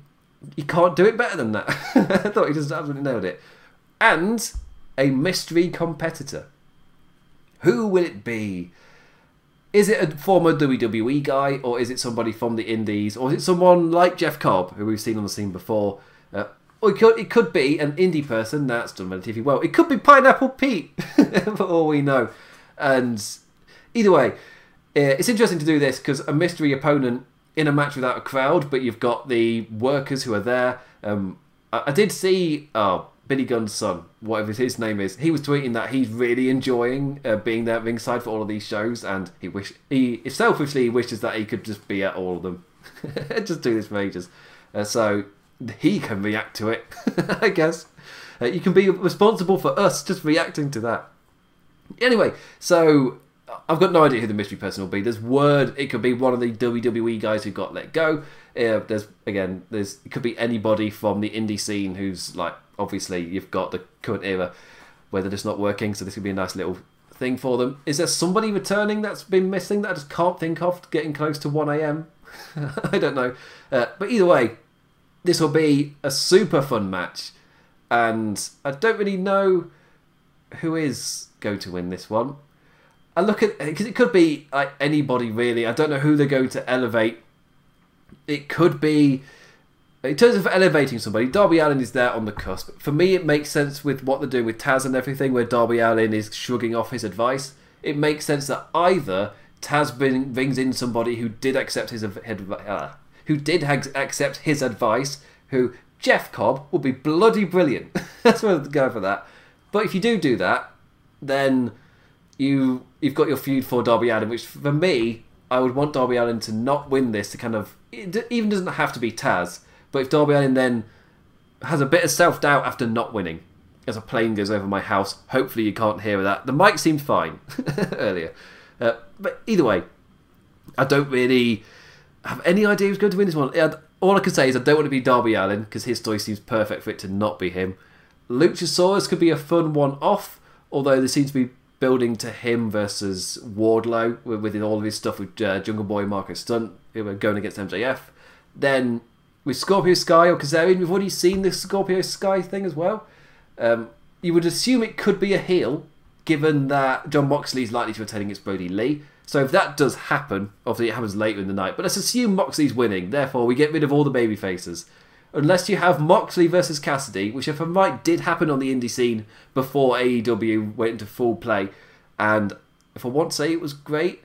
you can't do it better than that. I thought he just absolutely nailed it. And a mystery competitor. Who will it be? Is it a former WWE guy, or is it somebody from the Indies, or is it someone like Jeff Cobb, who we've seen on the scene before? Or it could, it could be an indie person that's done relatively well. It could be Pineapple Pete, for all we know. And either way, uh, it's interesting to do this because a mystery opponent in a match without a crowd, but you've got the workers who are there. Um, I, I, did see oh, Billy Gunn's son, whatever his name is. He was tweeting that he's really enjoying uh, being there ringside for all of these shows, and he wish he selfishly he wishes that he could just be at all of them, just do this for ages. Uh, so he can react to it, I guess. Uh, you can be responsible for us just reacting to that. Anyway, so I've got no idea who the mystery person will be. There's word it could be one of the WWE guys who got let go. Uh, there's again, there's it could be anybody from the indie scene who's like obviously you've got the current era where they're just not working. So this could be a nice little thing for them. Is there somebody returning that's been missing that I just can't think of? Getting close to one a.m. I don't know, uh, but either way, this will be a super fun match, and I don't really know who is going to win this one. I look at because it could be like anybody really. I don't know who they're going to elevate. It could be in terms of elevating somebody. Darby Allin is there on the cusp. For me, it makes sense with what they're doing with Taz and everything, where Darby Allin is shrugging off his advice. It makes sense that either Taz bring, brings in somebody who did accept his uh, who did accept his advice. Who Jeff Cobb would be bloody brilliant. That's where I'd go for that. But if you do do that, then you you've got your feud for Darby Allin, which for me, I would want Darby Allin to not win this to kind of it even doesn't have to be Taz, but if Darby Allin then has a bit of self doubt after not winning, as a plane goes over my house, hopefully you can't hear that. The mic seemed fine earlier, uh, but either way, I don't really have any idea who's going to win this one. All I can say is I don't want to be Darby Allin because his story seems perfect for it to not be him. Luchasaurus could be a fun one off, although there seems to be building to him versus Wardlow with, all of his stuff with uh, Jungle Boy, Marko Stunt, going against MJF. Then with Scorpio Sky or Kazarian, we've already seen the Scorpio Sky thing as well. Um, you would assume it could be a heel, given that Jon Moxley is likely to retain against Brodie Lee. So if that does happen, obviously it happens later in the night, but let's assume Moxley's winning. Therefore, we get rid of all the baby faces unless you have Moxley versus Cassidy, which if I'm right did happen on the indie scene before AEW went into full play, and if I want to say it was great.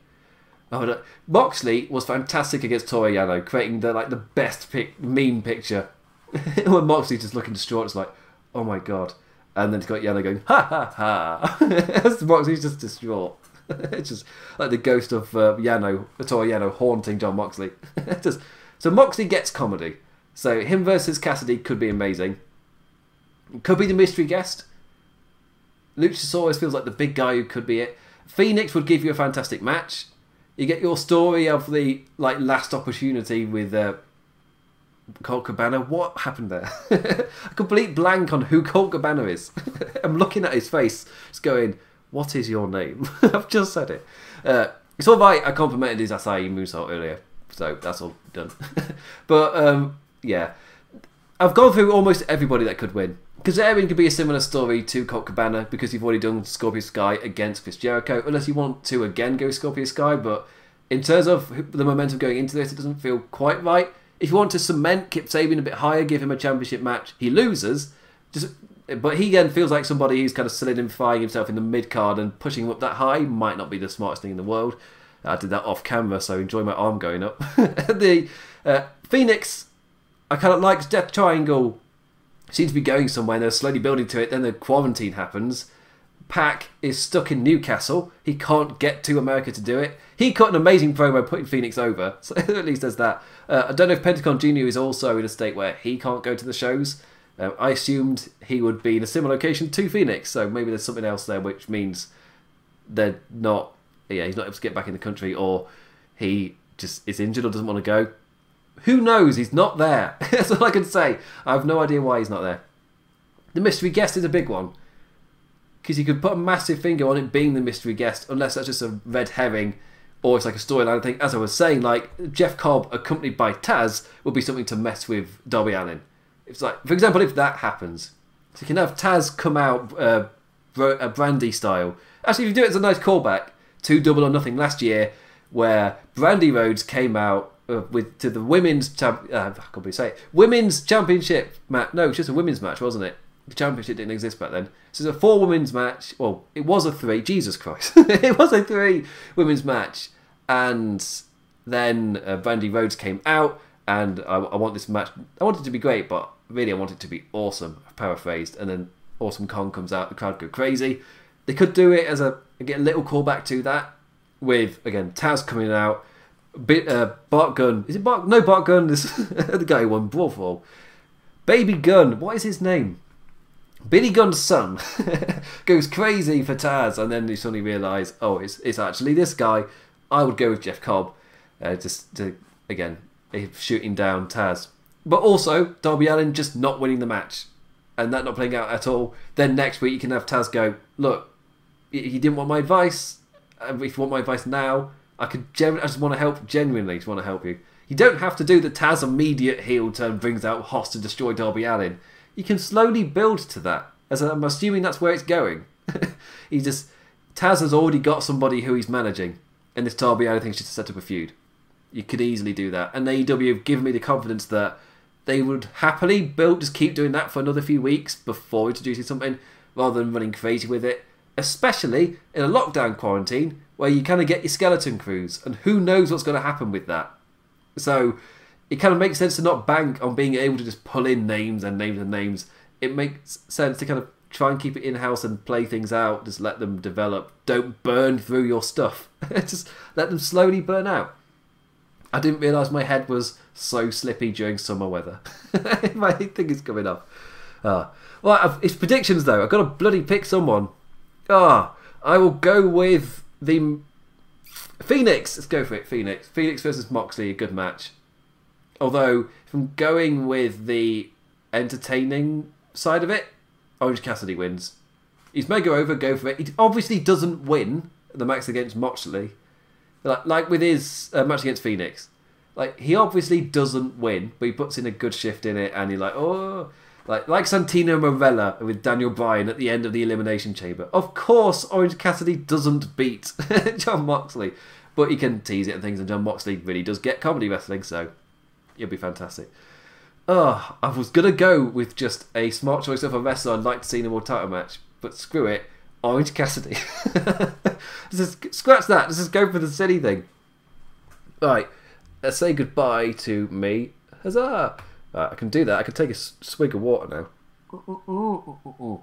Oh, no. Moxley was fantastic against Toru Yano, creating the like the best pic- meme picture. when Moxley just looking distraught, it's like, oh my god. And then it's got Yano going, ha ha ha. Moxley's just distraught. it's just like the ghost of uh, Yano, Toru Yano haunting Jon Moxley. just, so Moxley gets comedy. So him versus Cassidy could be amazing. Could be the mystery guest. Luchasaurus feels like the big guy who could be it. Fenix would give you a fantastic match. You get your story of the like last opportunity with uh, Colt Cabana. What happened there? a complete blank on who Colt Cabana is. I'm looking at his face, just going, "What is your name?" I've just said it. Uh, it's all right. I complimented his Asai moonsault earlier, so that's all done. but um, yeah, I've gone through almost everybody that could win. because Kazarian could be a similar story to Colt Cabana because you've already done Scorpio Sky against Chris Jericho, unless you want to again go Scorpio Sky. But in terms of the momentum going into this, it doesn't feel quite right. If you want to cement Kip Sabian a bit higher, give him a championship match, he loses. Just, but he again feels like somebody who's kind of solidifying himself in the mid card and pushing him up that high might not be the smartest thing in the world. I did that off camera, so enjoy my arm going up. the uh, Fenix, I kind of liked Death Triangle. Seems to be going somewhere. They're slowly building to it. Then the quarantine happens. PAC is stuck in Newcastle. He can't get to America to do it. He cut an amazing promo putting Fenix over. So at least there's that. Uh, I don't know if Pentagon Jr. is also in a state where he can't go to the shows. Uh, I assumed he would be in a similar location to Fenix, so maybe there's something else there, which means they're not. Yeah, he's not able to get back in the country, or he just is injured or doesn't want to go. Who knows? He's not there. That's all I can say. I have no idea why he's not there. The mystery guest is a big one because you could put a massive finger on it being the mystery guest, unless that's just a red herring or it's like a storyline. thing. as I was saying, like Jeff Cobb accompanied by Taz would be something to mess with Darby Allin. It's like, for example, if that happens, so you can have Taz come out uh, a Brandi style. Actually, if you do it as a nice callback to Double or Nothing last year, where Brandi Rhodes came out uh, with to the women's champ. Uh, I can't say it. Women's championship match. No, it's just a women's match, wasn't it? The championship didn't exist back then. So it's a four women's match. Well, it was a three. Jesus Christ, it was a three women's match, and then uh, Brandi Rhodes came out, and I, I, want this match. I want it to be great, but really I want it to be awesome. Paraphrased, and then Awesome Kong comes out, the crowd go crazy. They could do it as a get a little callback to that with again Taz coming out. Bit, uh, Bart Gun Is it Bart? No, Bart Gun This the guy who won Brawl Baby Gun, What is his name? Billy Gunn's son goes crazy for Taz, and then you suddenly realise, oh, it's it's actually this guy. I would go with Jeff Cobb, uh, just to again Eh, shooting down Taz, but also Darby Allin just not winning the match, and that not playing out at all. Then next week you can have Taz go, look, you didn't want my advice. If you want my advice now, I could. I just want to help. Genuinely, just want to help you. You don't have to do the Taz immediate heel turn brings out Hoss to destroy Darby Allin you can slowly build to that. As I'm assuming that's where it's going. he just Taz has already got somebody who he's managing, and this Darby I think should set up a feud. You could easily do that, and AEW have given me the confidence that they would happily build just keep doing that for another few weeks before introducing something, rather than running crazy with it. Especially in a lockdown quarantine where you kind of get your skeleton crews, and who knows what's going to happen with that. So it kind of makes sense to not bank on being able to just pull in names and names and names. It makes sense to kind of try and keep it in house and play things out. Just let them develop. Don't burn through your stuff. just let them slowly burn out. I didn't realise my head was so slippy during summer weather. my thing is coming up. Uh, well, I've, it's predictions though. I've got to bloody pick someone. Ah, I will go with the Fenix. Let's go for it. Fenix. Fenix versus Moxley. A good match. Although, if I'm going with the entertaining side of it, Orange Cassidy wins. He's mega over, go for it. He obviously doesn't win the match against Moxley. Like, like with his uh, match against Fenix. Like, he obviously doesn't win, but he puts in a good shift in it, and you're like, oh. Like, like Santino Marella with Daniel Bryan at the end of the Elimination Chamber. Of course, Orange Cassidy doesn't beat Jon Moxley, but he can tease it and things, and Jon Moxley really does get comedy wrestling, so It'd be fantastic. Oh, I was gonna go with just a smart choice of a wrestler I'd like to see in a world title match, but screw it, Orange Cassidy. just scratch that. Let's just go for the silly thing. Right, let's say goodbye to me. Huzzah! I can do that. I can take a swig of water now.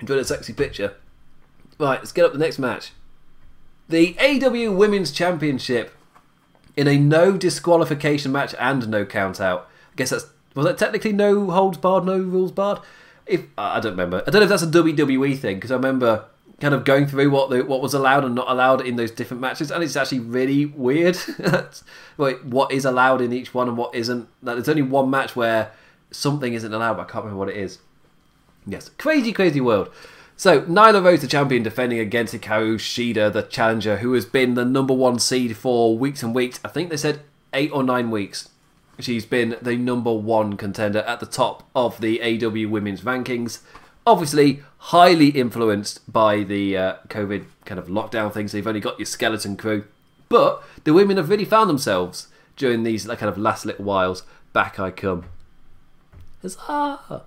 Enjoy the sexy picture. Right, let's get up the next match. The AW Women's Championship in a no disqualification match and no count out. I guess that's was that technically no holds barred, no rules barred. If I don't remember, I don't know if that's a WWE thing because I remember kind of going through what the, what was allowed and not allowed in those different matches, and it's actually really weird. Wait, what is allowed in each one and what isn't? Like, there's only one match where something isn't allowed, but I can't remember what it is. Yes, crazy, crazy world. So, Nyla Rose, the champion, defending against Hikaru Shida, the challenger, who has been the number one seed for weeks and weeks. I think they said eight or nine weeks. She's been the number one contender at the top of the AW women's rankings. Obviously, highly influenced by the uh, COVID kind of lockdown things. So you've only got your skeleton crew. But the women have really found themselves during these like, kind of last little whiles. Back I come. Huzzah!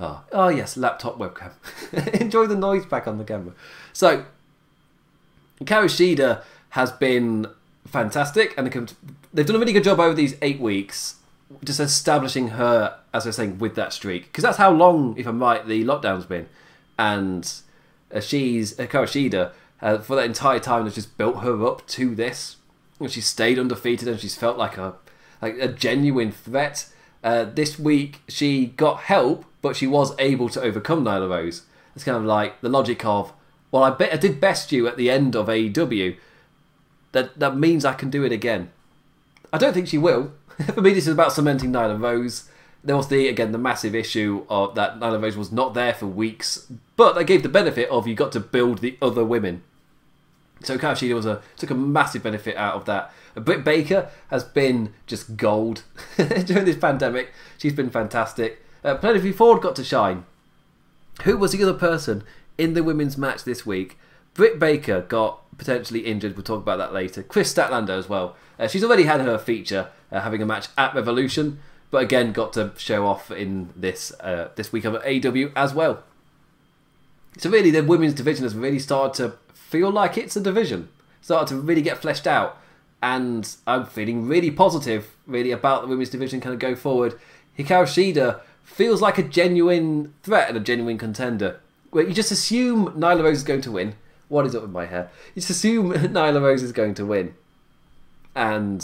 Oh, oh yes, laptop webcam. Enjoy the noise back on the camera. So, Hikaru Shida has been fantastic, and they've done a really good job over these eight weeks, just establishing her, as I was saying, with that streak. Because that's how long, if I'm right, the lockdown's been, and uh, she's uh, Shida, uh, for that entire time has just built her up to this. And she's stayed undefeated, and she's felt like a like a genuine threat. Uh, this week she got help, but she was able to overcome Nyla Rose. It's kind of like the logic of, well, I bet I did best you at the end of AEW. That that means I can do it again. I don't think she will. For me, this is about cementing Nyla Rose. There was the again the massive issue of that Nyla Rose was not there for weeks, but they gave the benefit of you got to build the other women. So Kaoshida was a took a massive benefit out of that. Britt Baker has been just gold during this pandemic. She's been fantastic. Uh, Penelope Ford got to shine. Who was the other person in the women's match this week? Britt Baker got potentially injured. We'll talk about that later. Kris Statlander as well. Uh, she's already had her feature uh, having a match at Revolution, but again got to show off in this uh, this week of AW as well. So really, the women's division has really started to feel like it's a division. Started to really get fleshed out, and I'm feeling really positive, really about the women's division kind of go forward. Hikaru Shida feels like a genuine threat and a genuine contender. Where you just assume Nyla Rose is going to win. What is up with my hair? You just assume Nyla Rose is going to win, and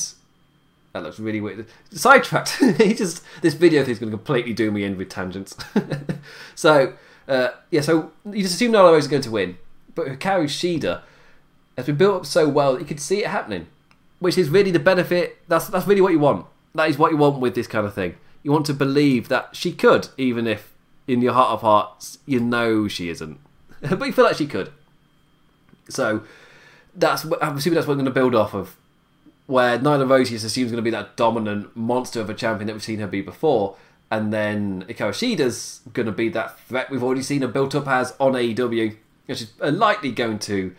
that looks really weird. Sidetracked. he just this video thing is going to completely do me in with tangents. so uh, yeah, so you just assume Nyla Rose is going to win, but Hikaru Shida has been built up so well that you could see it happening, which is really the benefit. That's that's really what you want. That is what you want with this kind of thing. You want to believe that she could, even if in your heart of hearts you know she isn't, but you feel like she could. So that's I'm assuming that's what we're going to build off of. Where Nyla Rose is assumed going to be that dominant monster of a champion that we've seen her be before, and then Hikaru Shida's going to be that threat we've already seen her built up as on AEW which is likely going to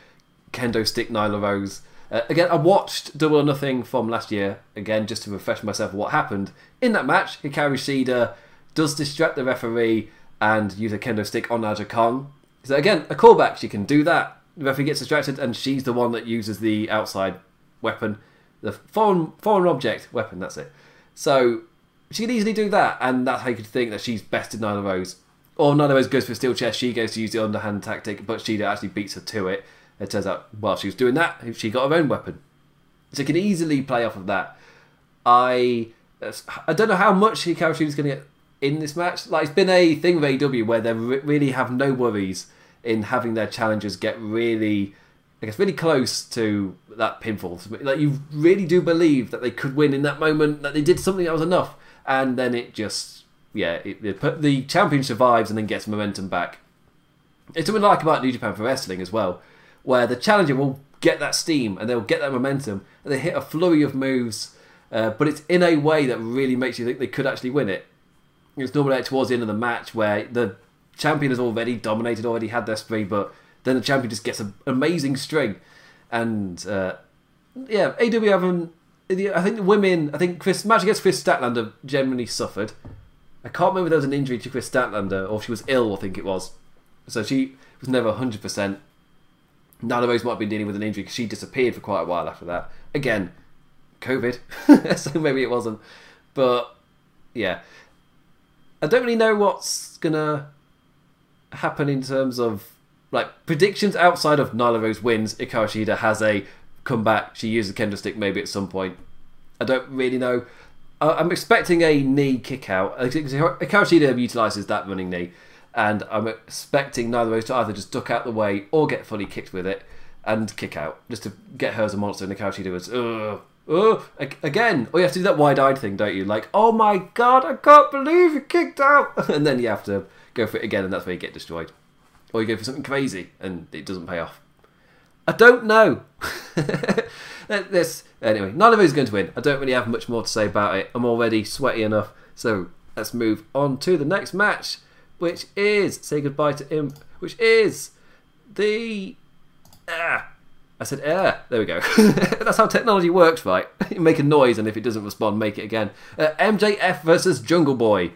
kendo stick Nyla Rose. Uh, again, I watched Double or Nothing from last year again just to refresh myself of what happened in that match. Hikaru Shida does distract the referee and use a kendo stick on Aja Kong. So again, a callback. She can do that. Referee gets distracted, and she's the one that uses the outside weapon, the foreign foreign object weapon. That's it. So she can easily do that, and that's how you could think that she's bested Nyla Rose. Or Nyla Rose goes for steel chest, she goes to use the underhand tactic, but she actually beats her to it. It turns out while she was doing that, she got her own weapon. So you can easily play off of that. I I don't know how much Hikaru is going to get in this match. Like it's been a thing with AEW where they really have no worries in having their challengers get really, I guess, really close to that pinfall. Like you really do believe that they could win in that moment, that they did something that was enough, and then it just yeah, it, it, the champion survives and then gets momentum back. It's something like about New Japan for Wrestling as well, where the challenger will get that steam and they'll get that momentum and they hit a flurry of moves, uh, but it's in a way that really makes you think they could actually win it. It's normally like towards the end of the match where the champion has already dominated, already had their spree, but then the champion just gets an amazing string. And uh, yeah, AW haven't. I think the women. I think Kris match against Kris Statlander generally suffered. I can't remember if there was an injury to Kris Statlander or she was ill, I think it was. So she was never 100%. Nyla Rose might have been dealing with an injury because she disappeared for quite a while after that. Again, COVID, so maybe it wasn't. But yeah, I don't really know what's gonna happen in terms of like predictions outside of Nyla Rose wins. Hikaru Shida has a comeback. She uses the kendo stick maybe at some point. I don't really know. I'm expecting a knee kick out. Hikaru Shida utilises that running knee, and I'm expecting Nyla Rose to either just duck out the way or get fully kicked with it and kick out, just to get her as a monster. And Hikaru Shida was, ugh, ugh, again. Or you have to do that wide-eyed thing, don't you? Like, oh my god, I can't believe you kicked out, and then you have to go for it again, and that's where you get destroyed. Or you go for something crazy and it doesn't pay off. I don't know. this anyway. None of it is going to win. I don't really have much more to say about it. I'm already sweaty enough. So let's move on to the next match, which is say goodbye to him. Which is the ah. I said air. There we go. That's how technology works, right? you make a noise, and if it doesn't respond, make it again. Uh, MJF versus Jungle Boy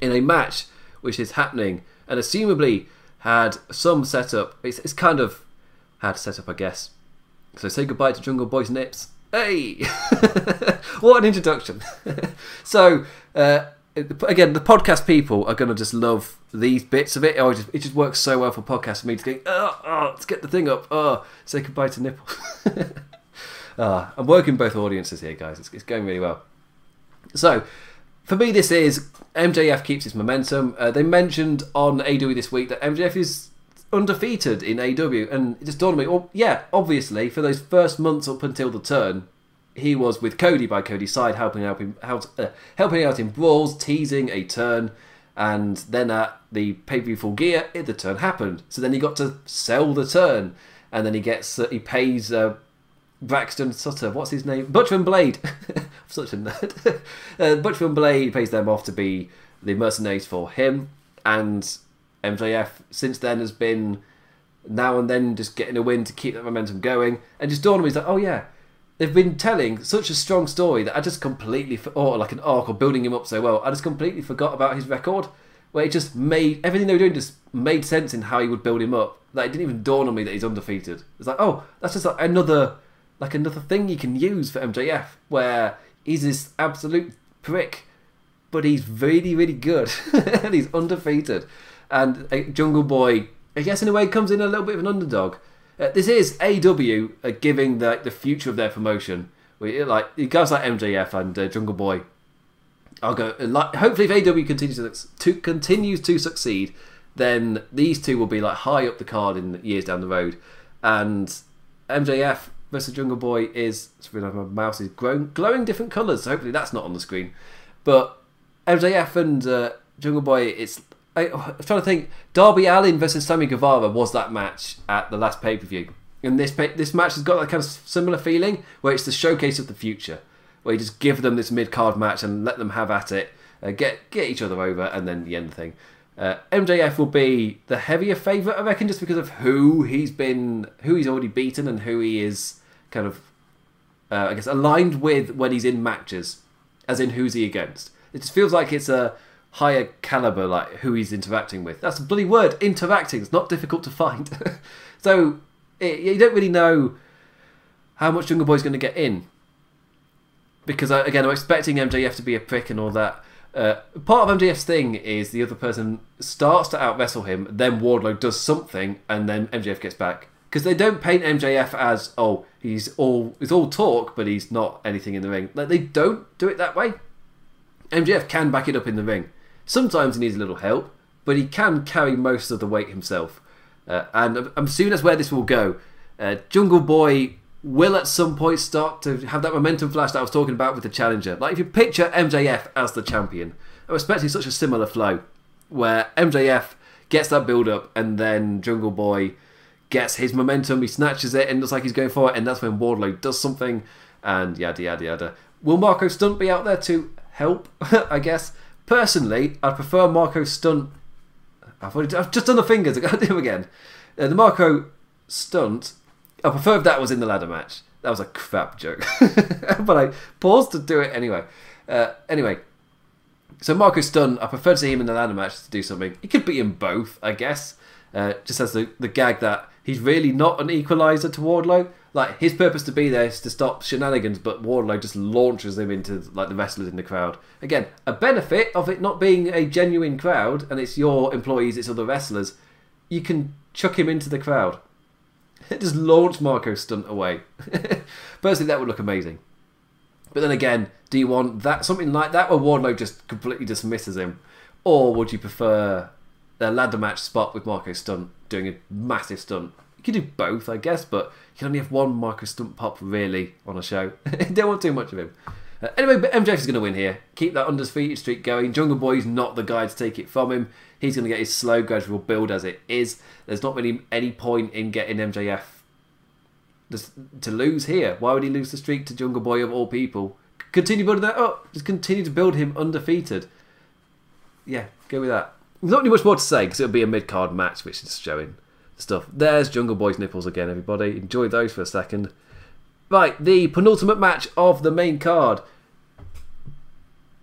in a match which is happening and assumably had some setup. It's, it's kind of had setup, I guess So say goodbye to Jungle Boy's nips. Hey! what an introduction. so, uh, again, the podcast people are going to just love these bits of it. Oh, it just, it just works so well for podcasts for me to go, oh, oh, let's get the thing up. Oh, say goodbye to nipple. oh, I'm working both audiences here, guys. It's, it's going really well. So, for me, this is MJF keeps his momentum. Uh, they mentioned on AW this week that MJF is undefeated in AW, and it just dawned on me. Well, yeah, obviously, for those first months up until the turn, he was with Cody by Cody's side, helping out out, uh, helping out in brawls, teasing a turn, and then at the pay per view full gear, it, the turn happened. So then he got to sell the turn, and then he gets uh, he pays uh, Braxton Sutter, what's his name? Butcher and Blade. such a nerd. uh, Butcher Blade pays them off to be the mercenaries for him, and MJF since then has been now and then just getting a win to keep that momentum going. And just dawned on me, like, oh yeah, they've been telling such a strong story that I just completely, or like an arc, or building him up so well, I just completely forgot about his record. Where it just made everything they were doing just made sense in how he would build him up. Like it didn't even dawn on me that he's undefeated. It's like, oh, that's just like another, like another thing you can use for MJF, where he's this absolute prick, but he's really, really good, and he's undefeated. And uh, Jungle Boy, I guess in a way, comes in a little bit of an underdog. Uh, this is AW uh, giving the the future of their promotion. We like guys like MJF and uh, Jungle Boy. I'll go. Uh, like, hopefully, if AW continues to, to continues to succeed, then these two will be like high up the card in years down the road. And MJF versus Jungle Boy is my mouse is glowing different colours. So hopefully that's not on the screen. But MJF and uh, Jungle Boy, it's I, am trying to think. Darby Allin versus Sammy Guevara was that match at the last pay per view, and this this match has got that kind of similar feeling where it's the showcase of the future, where you just give them this mid card match and let them have at it, uh, get get each other over, and then the end thing. Uh, MJF will be the heavier favourite, I reckon, just because of who he's been, who he's already beaten, and who he is kind of, uh, I guess, aligned with when he's in matches, as in who's he against. It just feels like it's a higher caliber, like who he's interacting with. That's a bloody word. Interacting. It's not difficult to find. so it, you don't really know how much Jungle Boy's going to get in. Because uh, again, I'm expecting MJF to be a prick and all that. Uh, part of MJF's thing is the other person starts to out wrestle him, then Wardlow does something, and then MJF gets back. Because they don't paint MJF as oh he's all he's all talk, but he's not anything in the ring. Like they don't do it that way. MJF can back it up in the ring. Sometimes he needs a little help, but he can carry most of the weight himself. Uh, and I'm soon as where this will go. Uh, Jungle Boy will at some point start to have that momentum flash that I was talking about with the challenger. Like if you picture MJF as the champion, I'm expecting such a similar flow where MJF gets that build up and then Jungle Boy gets his momentum, he snatches it and looks like he's going for it, and that's when Wardlow does something and yada yada yada. Will Marko Stunt be out there to help? I guess. Personally, I'd prefer Marko Stunt. I've, already, I've just done the fingers. I got to do them again. Uh, the Marko Stunt. I prefer if that was in the ladder match. That was a crap joke, but I paused to do it anyway. Uh, anyway, so Marko Stunt. I prefer to see him in the ladder match to do something. He could be in both, I guess. Uh, just as the, the gag that he's really not an equaliser to Wardlow. Like his purpose to be there is to stop shenanigans, but Wardlow just launches him into like the wrestlers in the crowd. Again, a benefit of it not being a genuine crowd and it's your employees, it's other wrestlers. You can chuck him into the crowd. just launch Marko stunt away. Personally, that would look amazing. But then again, do you want that something like that where Wardlow just completely dismisses him, or would you prefer a ladder match spot with Marko Stunt doing a massive stunt? You could do both, I guess, but you can only have one Marko Stunt pop really on a show. Don't want too much of him. Uh, anyway, but MJF is going to win here. Keep that undefeated streak going. Jungle Boy's not the guy to take it from him. He's going to get his slow, gradual build as it is. There's not really any point in getting MJF to lose here. Why would he lose the streak to Jungle Boy of all people? Continue building that up. Just continue to build him undefeated. Yeah, go with that. There's not really much more to say because it'll be a mid card match, which is showing stuff. There's Jungle Boy's nipples again, everybody. Enjoy those for a second. Right, the penultimate match of the main card.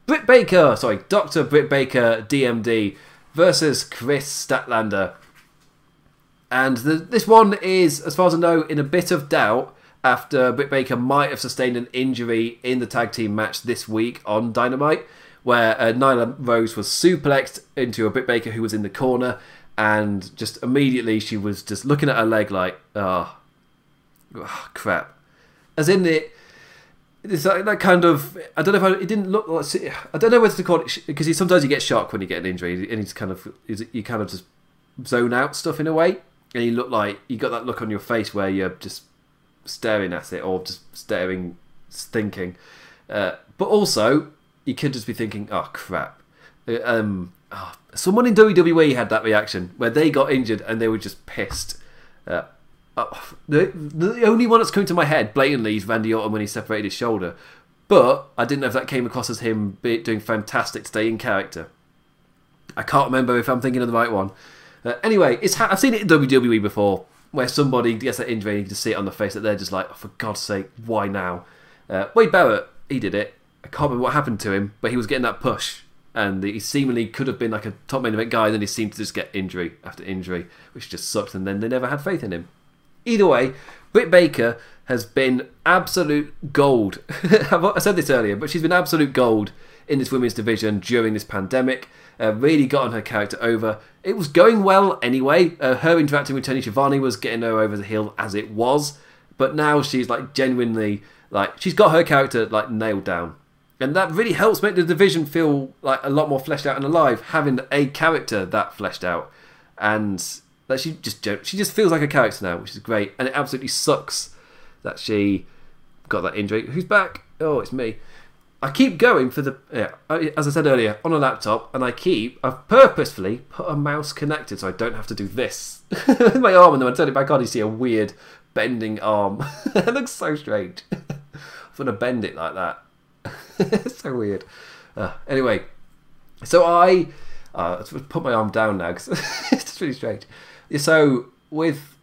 Britt Baker, sorry, Dr. Britt Baker, DMD, versus Kris Statlander. And the, this one is, as far as I know, in a bit of doubt after Britt Baker might have sustained an injury in the tag team match this week on Dynamite, where uh, Nyla Rose was suplexed into a Britt Baker who was in the corner, and just immediately she was just looking at her leg like, oh, oh crap. As in it, it's like that kind of. I don't know if I, it didn't look like. I don't know whether to call it because sometimes you get shocked when you get an injury, and it's kind of you kind of just zone out stuff in a way, and you look like you got that look on your face where you're just staring at it or just staring, thinking. Uh, but also, you could just be thinking, "Oh crap." Uh, um, oh, someone in WWE had that reaction where they got injured and they were just pissed. Uh, uh, the, the only one that's coming to my head blatantly is Randy Orton when he separated his shoulder. But I didn't know if that came across as him doing fantastic to stay in character. I can't remember if I'm thinking of the right one. Uh, anyway, it's ha- I've seen it in WWE before, where somebody gets that injury and you just see it on the face that they're just like, oh, for God's sake, why now? Uh, Wade Barrett, he did it. I can't remember what happened to him, but he was getting that push, and he seemingly could have been like a top main event guy, and then he seemed to just get injury after injury, which just sucked, and then they never had faith in him. Either way, Britt Baker has been absolute gold. I said this earlier, but she's been absolute gold in this women's division during this pandemic. Uh, really got on her character over. It was going well anyway. Uh, her interacting with Tony Schiavone was getting her over the hill as it was, but now she's like genuinely like she's got her character like nailed down, and that really helps make the division feel like a lot more fleshed out and alive. Having a character that fleshed out, and that she just she just feels like a character now, which is great. And it absolutely sucks that she got that injury. Who's back? Oh, it's me. I keep going for the yeah, as I said earlier on a laptop, and I keep I've purposefully put a mouse connected so I don't have to do this. My arm, and then I turn it back on, you see a weird bending arm. it looks so strange. I'm gonna bend it like that. it's so weird. Uh, anyway, so I uh, put my arm down now because it's really strange. So with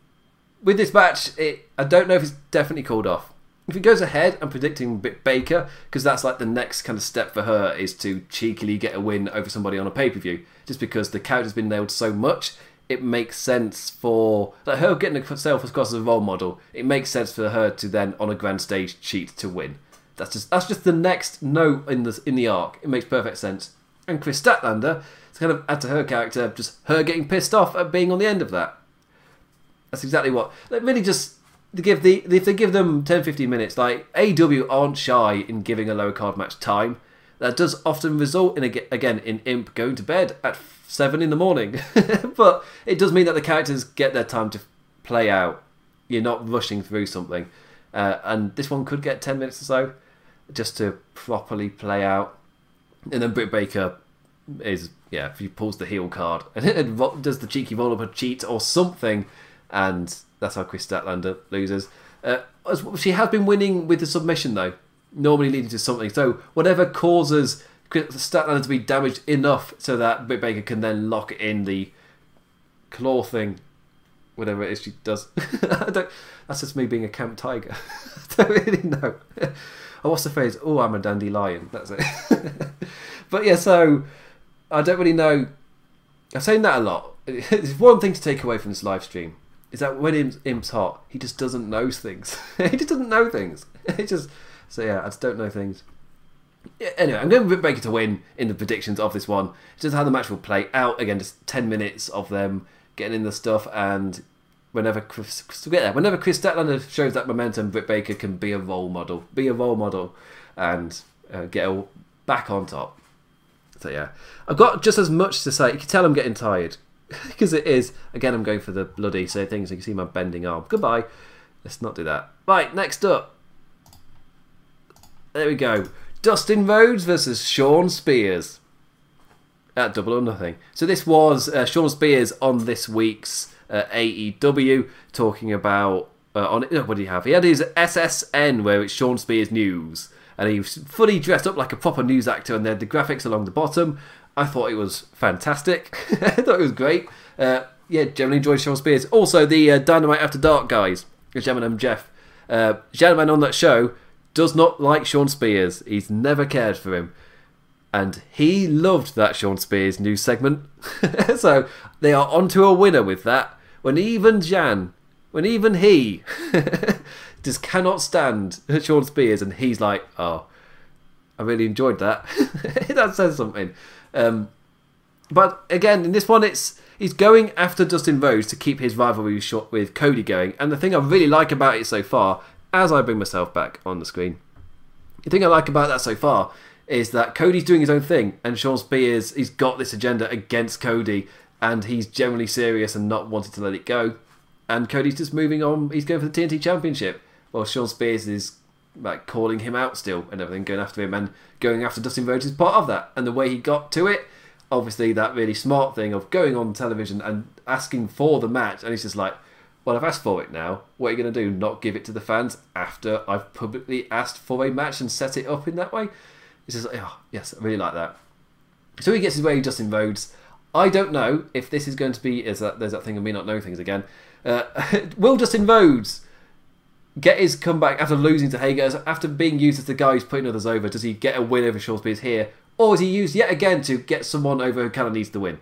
with this match, it I don't know if it's definitely called off. If it goes ahead, I'm predicting Baker because that's like the next kind of step for her is to cheekily get a win over somebody on a pay per view. Just because the character's been nailed so much, it makes sense for like her getting herself across as a role model. It makes sense for her to then on a grand stage cheat to win. That's just that's just the next note in the in the arc. It makes perfect sense. And Kris Statlander kind of add to her character, just her getting pissed off at being on the end of that. That's exactly what. Like, really just to give the if they give them 10 15 minutes like AW aren't shy in giving a lower card match time that does often result in again in imp going to bed at 7 in the morning but it does mean that the characters get their time to play out you're not rushing through something uh, and this one could get 10 minutes or so just to properly play out and then Britt Baker is yeah, if he pulls the heel card and does the cheeky roll up a cheat or something, and that's how Kris Statlander loses. Uh, she has been winning with the submission though, normally leading to something. So whatever causes Statlander to be damaged enough so that Britt Baker can then lock in the claw thing, whatever it is she does. that's just me being a camp tiger. I don't really know. oh, what's the phrase? Oh, I'm a dandelion. That's it. but yeah, so I don't really know. I've saying that a lot. It's one thing to take away from this live stream is that when Imp's, hot, he just doesn't know things. he just doesn't know things. He just so yeah, I just don't know things. Yeah, anyway, I'm going to Baker to win in the predictions of this one. Just how the match will play out. Again, just ten minutes of them getting in the stuff, and whenever Kris, whenever Kris Statlander shows that momentum, Britt Baker can be a role model, be a role model, and uh, get back on top. So yeah, I've got just as much to say. You can tell I'm getting tired because it is. Again, I'm going for the bloody say things. You can see my bending arm. Goodbye. Let's not do that. Right, next up. There we go. Dustin Rhodes versus Shawn Spears at Double or Nothing. So this was uh, Shawn Spears on this week's uh, AEW talking about uh, on what did he have? He had his SSN where it's Shawn Spears News and he was fully dressed up like a proper news actor, and they had the graphics along the bottom. I thought it was fantastic. I thought it was great. Uh, yeah, generally enjoyed Shawn Spears. Also, the uh, Dynamite After Dark guys, Gentleman and Jeff. Uh, gentleman on that show does not like Shawn Spears. He's never cared for him. And he loved that Shawn Spears news segment. so they are onto a winner with that. When even Jan, when even he just cannot stand Shawn Spears, and he's like, "Oh, I really enjoyed that." that says something. Um, but again, in this one, it's he's going after Dustin Rhodes to keep his rivalry short with Cody going. And the thing I really like about it so far, as I bring myself back on the screen, the thing I like about that so far is that Cody's doing his own thing, and Shawn Spears he's got this agenda against Cody, and he's generally serious and not wanting to let it go. And Cody's just moving on. He's going for the TNT Championship. Well, Shawn Spears is like calling him out still and everything, going after him and going after Dustin Rhodes is part of that. And the way he got to it, obviously that really smart thing of going on television and asking for the match, and he's just like, well, I've asked for it now. What are you going to do? Not give it to the fans after I've publicly asked for a match and set it up in that way? It's just like, oh, yes, I really like that. So he gets his way with Dustin Rhodes. I don't know if this is going to be. Is that there's that thing of me not knowing things again? Uh, will Dustin Rhodes get his comeback after losing to Hager? After being used as the guy who's putting others over, does he get a win over Spears here, or is he used yet again to get someone over who kind of needs the win?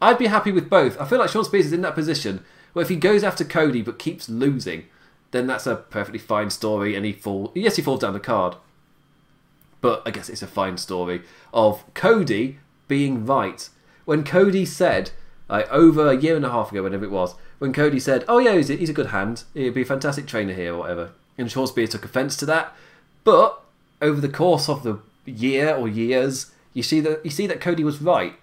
I'd be happy with both. I feel like Shawn Spears is in that position where if he goes after Cody but keeps losing, then that's a perfectly fine story, and he fall. Yes, he falls down the card, but I guess it's a fine story of Cody being right when Cody said, like over a year and a half ago, whenever it was, when Cody said, "Oh yeah, he's a, he's a good hand. He'd be a fantastic trainer here, or whatever," and Spears took offence to that. But over the course of the year or years, you see that you see that Cody was right.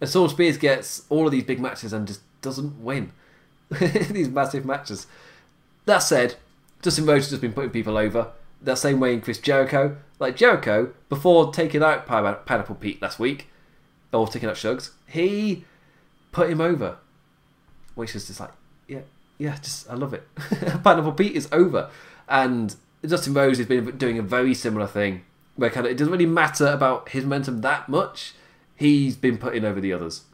And Spears gets all of these big matches and just doesn't win these massive matches. That said, Dustin Rhodes has been putting people over. That same way in Chris Jericho. Like Jericho, before taking out Pineapple Pete last week, or taking out Shugs, he put him over. Which is just like, yeah, yeah, just I love it. Pineapple Pete is over. And Dustin Rhodes has been doing a very similar thing where kind of it doesn't really matter about his momentum that much. He's been putting over the others.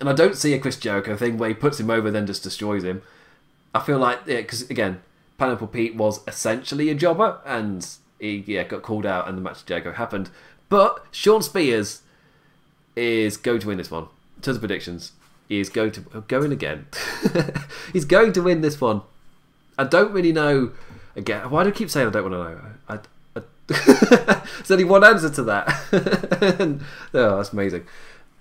And I don't see a Chris Jericho thing where he puts him over then just destroys him. I feel like, yeah, because again, Pineapple Pete was essentially a jobber and he yeah got called out and the match Jericho happened. But Shawn Spears is going to win this one. In terms of predictions, he is going to go in again. He's going to win this one. I don't really know. Again, why do I keep saying I don't want to know? I, There's only one answer to that. oh, that's amazing.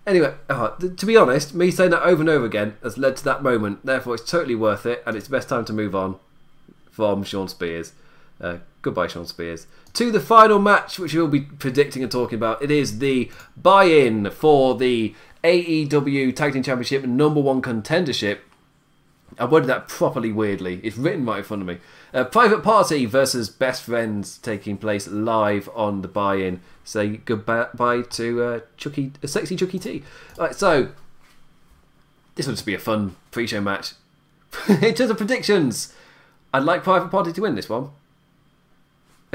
Anyway, uh, to be honest, me saying that over and over again has led to that moment. Therefore, it's totally worth it, and it's the best time to move on from Shawn Spears. Uh, goodbye, Shawn Spears. To the final match, which we'll be predicting and talking about. It is the buy-in for the AEW Tag Team Championship number one contendership I worded that properly weirdly. It's written right in front of me. Uh, Private Party versus Best Friends taking place live on the buy-in. Say goodbye to uh, Chucky, uh, sexy Chucky T. Right, so this will just be a fun pre-show match. in terms of predictions, I'd like Private Party to win this one.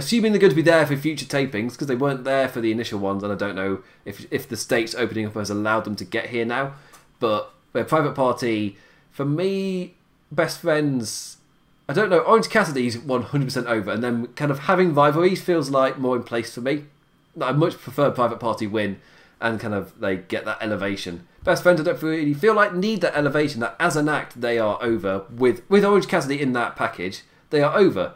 Assuming they're going to be there for future tapings, because they weren't there for the initial ones, and I don't know if if the states opening up has allowed them to get here now. But uh, Private Party for me, best friends. I don't know. Orange Cassidy's 100% over, and then kind of having rivalries feels like more in place for me. I much prefer Private Party win and kind of they get that elevation. Best friends, I don't really feel like need that elevation. That as an act, they are over with with Orange Cassidy in that package. They are over.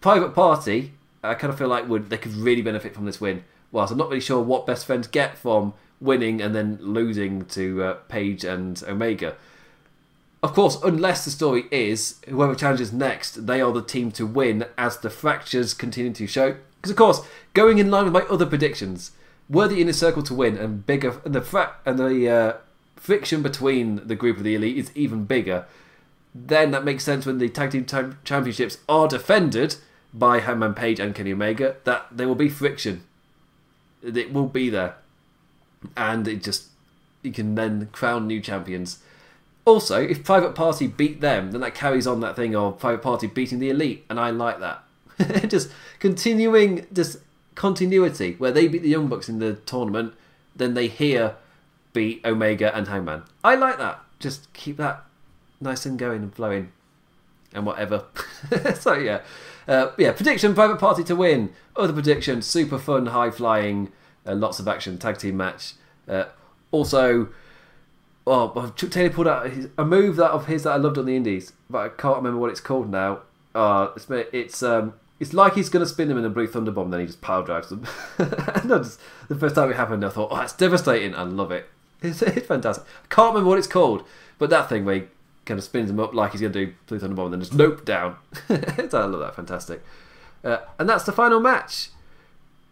Private Party, I kind of feel like would they could really benefit from this win. Whilst I'm not really sure what best friends get from winning and then losing to uh, Page and Omega. Of course, unless the story is whoever challenges next, they are the team to win as the fractures continue to show. Because of course, going in line with my other predictions, were the inner circle to win and bigger, and the fra- and the uh, friction between the group of the elite is even bigger, then that makes sense when the tag team t- championships are defended by Hangman Page and Kenny Omega. That there will be friction. It will be there, and it just you can then crown new champions also, if Private Party beat them, then that carries on that thing of Private Party beating the Elite, and I like that. just continuing this continuity where they beat the Young Bucks in the tournament, then they here beat Omega and Hangman. I like that. Just keep that nice and going and flowing, and whatever. so yeah, uh, yeah. Prediction: Private Party to win. Other prediction: super fun, high flying, uh, lots of action tag team match. Uh, also oh, Chuck Taylor pulled out his, a move that of his that I loved on the Indies, but I can't remember what it's called now. Uh, it's it's um it's like he's going to spin them in a blue thunder bomb, then he just power drives them. and just, the first time it happened, I thought, oh, that's devastating. I love it. It's, it's fantastic. I can't remember what it's called, but that thing where he kind of spins them up like he's going to do blue thunder bomb, and then just nope down. I love that. Fantastic. Uh, and that's the final match.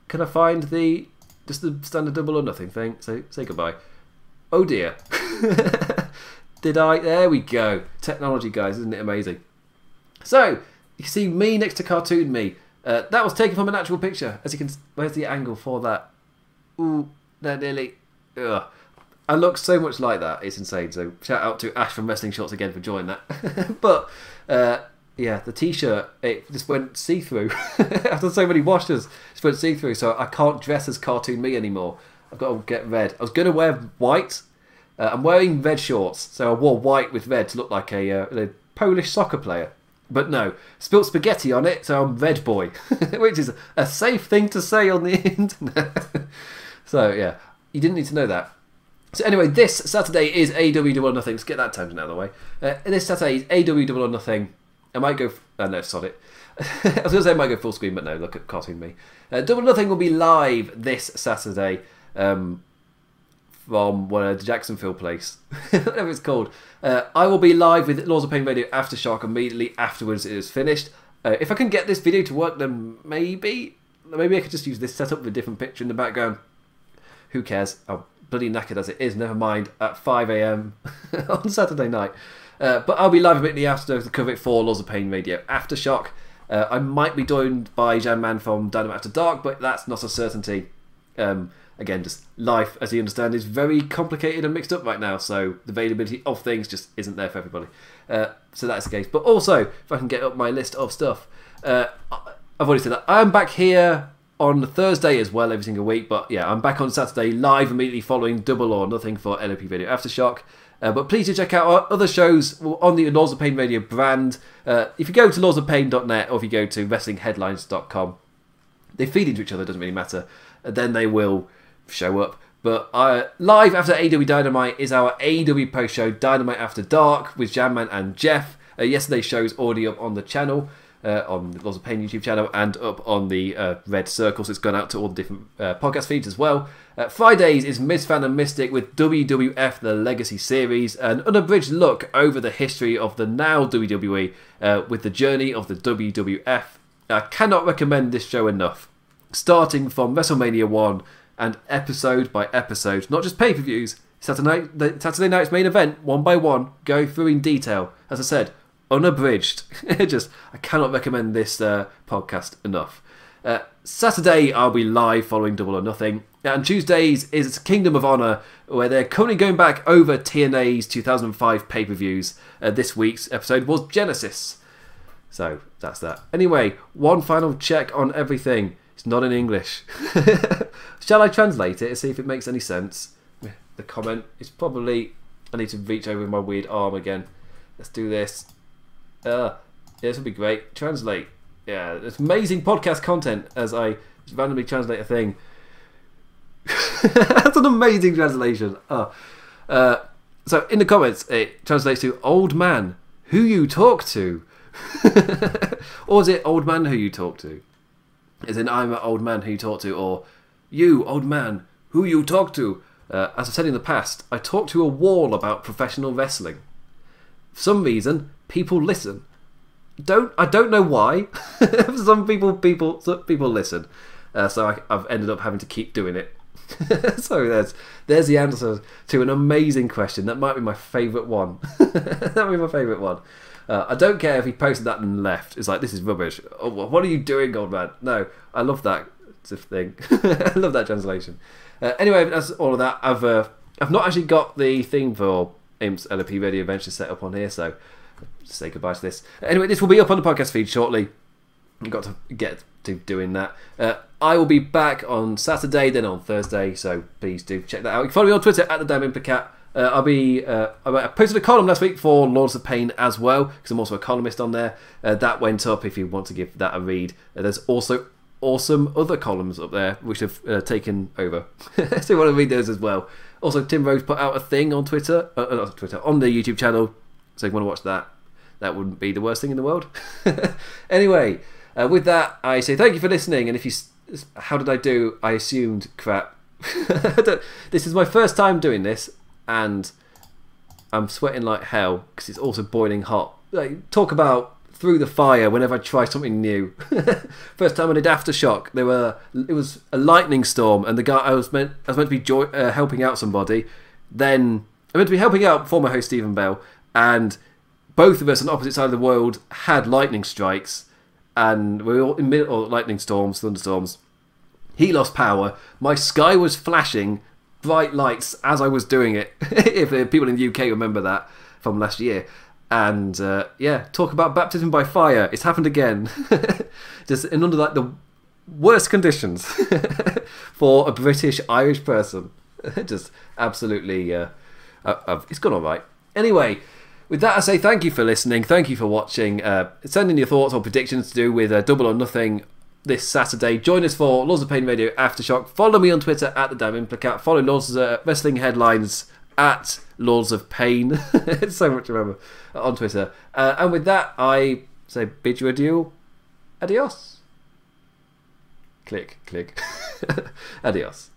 Can I find the just the standard double or nothing thing? Say say goodbye. Oh dear. Did I? There we go. Technology, guys, isn't it amazing? So you see me next to cartoon me. Uh, that was taken from an actual picture. As you can, where's the angle for that? Ooh, that nearly. Ugh. I looks so much like that. It's insane. So shout out to Ash from Wrestling Shots again for joining that. but uh, yeah, the t-shirt it just went see through after so many washes. Just went see through. So I can't dress as cartoon me anymore. I've got to get red. I was going to wear white. Uh, I'm wearing red shorts, so I wore white with red to look like a, uh, a Polish soccer player. But no, spilt spaghetti on it, so I'm Red Boy, which is a safe thing to say on the internet. so yeah, you didn't need to know that. So anyway, this Saturday is AW Double or Nothing. Let's get that tangent out of the way. Uh, this Saturday is AW Double or Nothing. I might go. Uh, no, sod it. I was going to say I might go full screen, but no. Look at cartoon me. Uh, Double or Nothing will be live this Saturday. Um, from uh, the Jacksonville place, whatever it's called. Uh, I will be live with Lords of Pain Radio Aftershock immediately afterwards it is finished. Uh, if I can get this video to work, then maybe maybe I could just use this setup with a different picture in the background. Who cares? I'm bloody knackered as it is. Never mind. At 5 a.m. on Saturday night. Uh, but I'll be live immediately after to cover it for Lords of Pain Radio Aftershock. Uh, I might be joined by Jan Man from Dynamite After Dark, but that's not a certainty. Um, again, just life, as you understand, is very complicated and mixed up right now. So the availability of things just isn't there for everybody. Uh, so that's the case. But also, if I can get up my list of stuff, uh, I've already said that I'm back here on Thursday as well every single week. But yeah, I'm back on Saturday live immediately following Double or Nothing for LOP Video Aftershock. Uh, but please do check out our other shows on the Lords of Pain Radio brand. Uh, if you go to lordsofpain.net or if you go to wrestlingheadlines.com, they feed into each other, doesn't really matter. then they will show up. But uh, live after AW Dynamite is our AW post show Dynamite After Dark with Jamman and Jeff. Uh, yesterday's show's already up on the channel, uh, on the Lords of Pain YouTube channel, and up on the uh, Red Circle. So it's gone out to all the different uh, podcast feeds as well. Uh, Fridays is Fan and Mystic with WWF The Legacy Series, an unabridged look over the history of the now WWE with the journey of the WWF. I cannot recommend this show enough. Starting from WrestleMania 1 and episode by episode, not just pay per views. Saturday, Saturday night's main event, one by one, go through in detail. As I said, unabridged. just I cannot recommend this uh, podcast enough. Uh, Saturday I'll be live following Double or Nothing, and Tuesdays is Kingdom of Honor, where they're currently going back over TNA's 2005 pay per views. Uh, this week's episode was Genesis. So that's that. Anyway, one final check on everything. It's not in English. Shall I translate it and see if it makes any sense? The comment is probably. I need to reach over my weird arm again. Let's do this. Uh, this would be great. Translate. Yeah, it's amazing podcast content as I randomly translate a thing. That's an amazing translation. Oh. Uh, so in the comments, it translates to "old man who you talk to," or is it "old man who you talk to"? As in, I'm an old man who you talk to, or you, old man, who you talk to. Uh, as I've said in the past, I talk to a wall about professional wrestling. For some reason, people listen. Don't I don't know why. some people people some people listen, uh, so I, I've ended up having to keep doing it. so there's there's the answer to an amazing question. That might be my favourite one. that might be my favourite one. Uh, I don't care if he posted that and left. It's like this is rubbish. Oh, what are you doing, old man? No, I love that thing. I love that translation. Uh, anyway, that's all of that. I've uh, I've not actually got the theme for Imps LOP Radio Adventure set up on here, so say goodbye to this. Anyway, this will be up on the podcast feed shortly. I've got to get to doing that. Uh, I will be back on Saturday, then on Thursday, so please do check that out. You can follow me on Twitter at the Damn Cat. Uh, I'll be. Uh, I posted a column last week for Lords of Pain as well because I'm also a columnist on there. Uh, that went up if you want to give that a read. Uh, there's also awesome other columns up there which have uh, taken over. so you want to read those as well. Also, Tim Rose put out a thing on Twitter, uh, Twitter, on the YouTube channel. So you want to watch that. That wouldn't be the worst thing in the world. anyway, uh, with that, I say thank you for listening. And if you, how did I do? I assumed crap. this is my first time doing this, and I'm sweating like hell because it's also boiling hot. Like, talk about through the fire whenever I try something new. First time I did aftershock, there were it was a lightning storm, and the guy I was meant I was meant to be uh, helping out somebody. Then I meant to be helping out former host Stephen Bell, and both of us on opposite side of the world had lightning strikes, and we were all in middle lightning storms, thunderstorms. He lost power. My sky was flashing bright lights as I was doing it. if people in the UK remember that from last year, and uh, yeah, talk about baptism by fire. It's happened again, just in under like the worst conditions for a British Irish person. just absolutely, uh, uh, it's gone all right. Anyway. With that, I say thank you for listening. Thank you for watching. Uh, send in your thoughts or predictions to do with uh, Double or Nothing this Saturday. Join us for Lords of Pain Radio Aftershock. Follow me on Twitter at the Damn Implicat. Follow Lords uh, Wrestling Headlines at Lords of Pain. it's so much to remember on Twitter. Uh, and with that, I say bid you adieu. Adios. Click, click. Adios.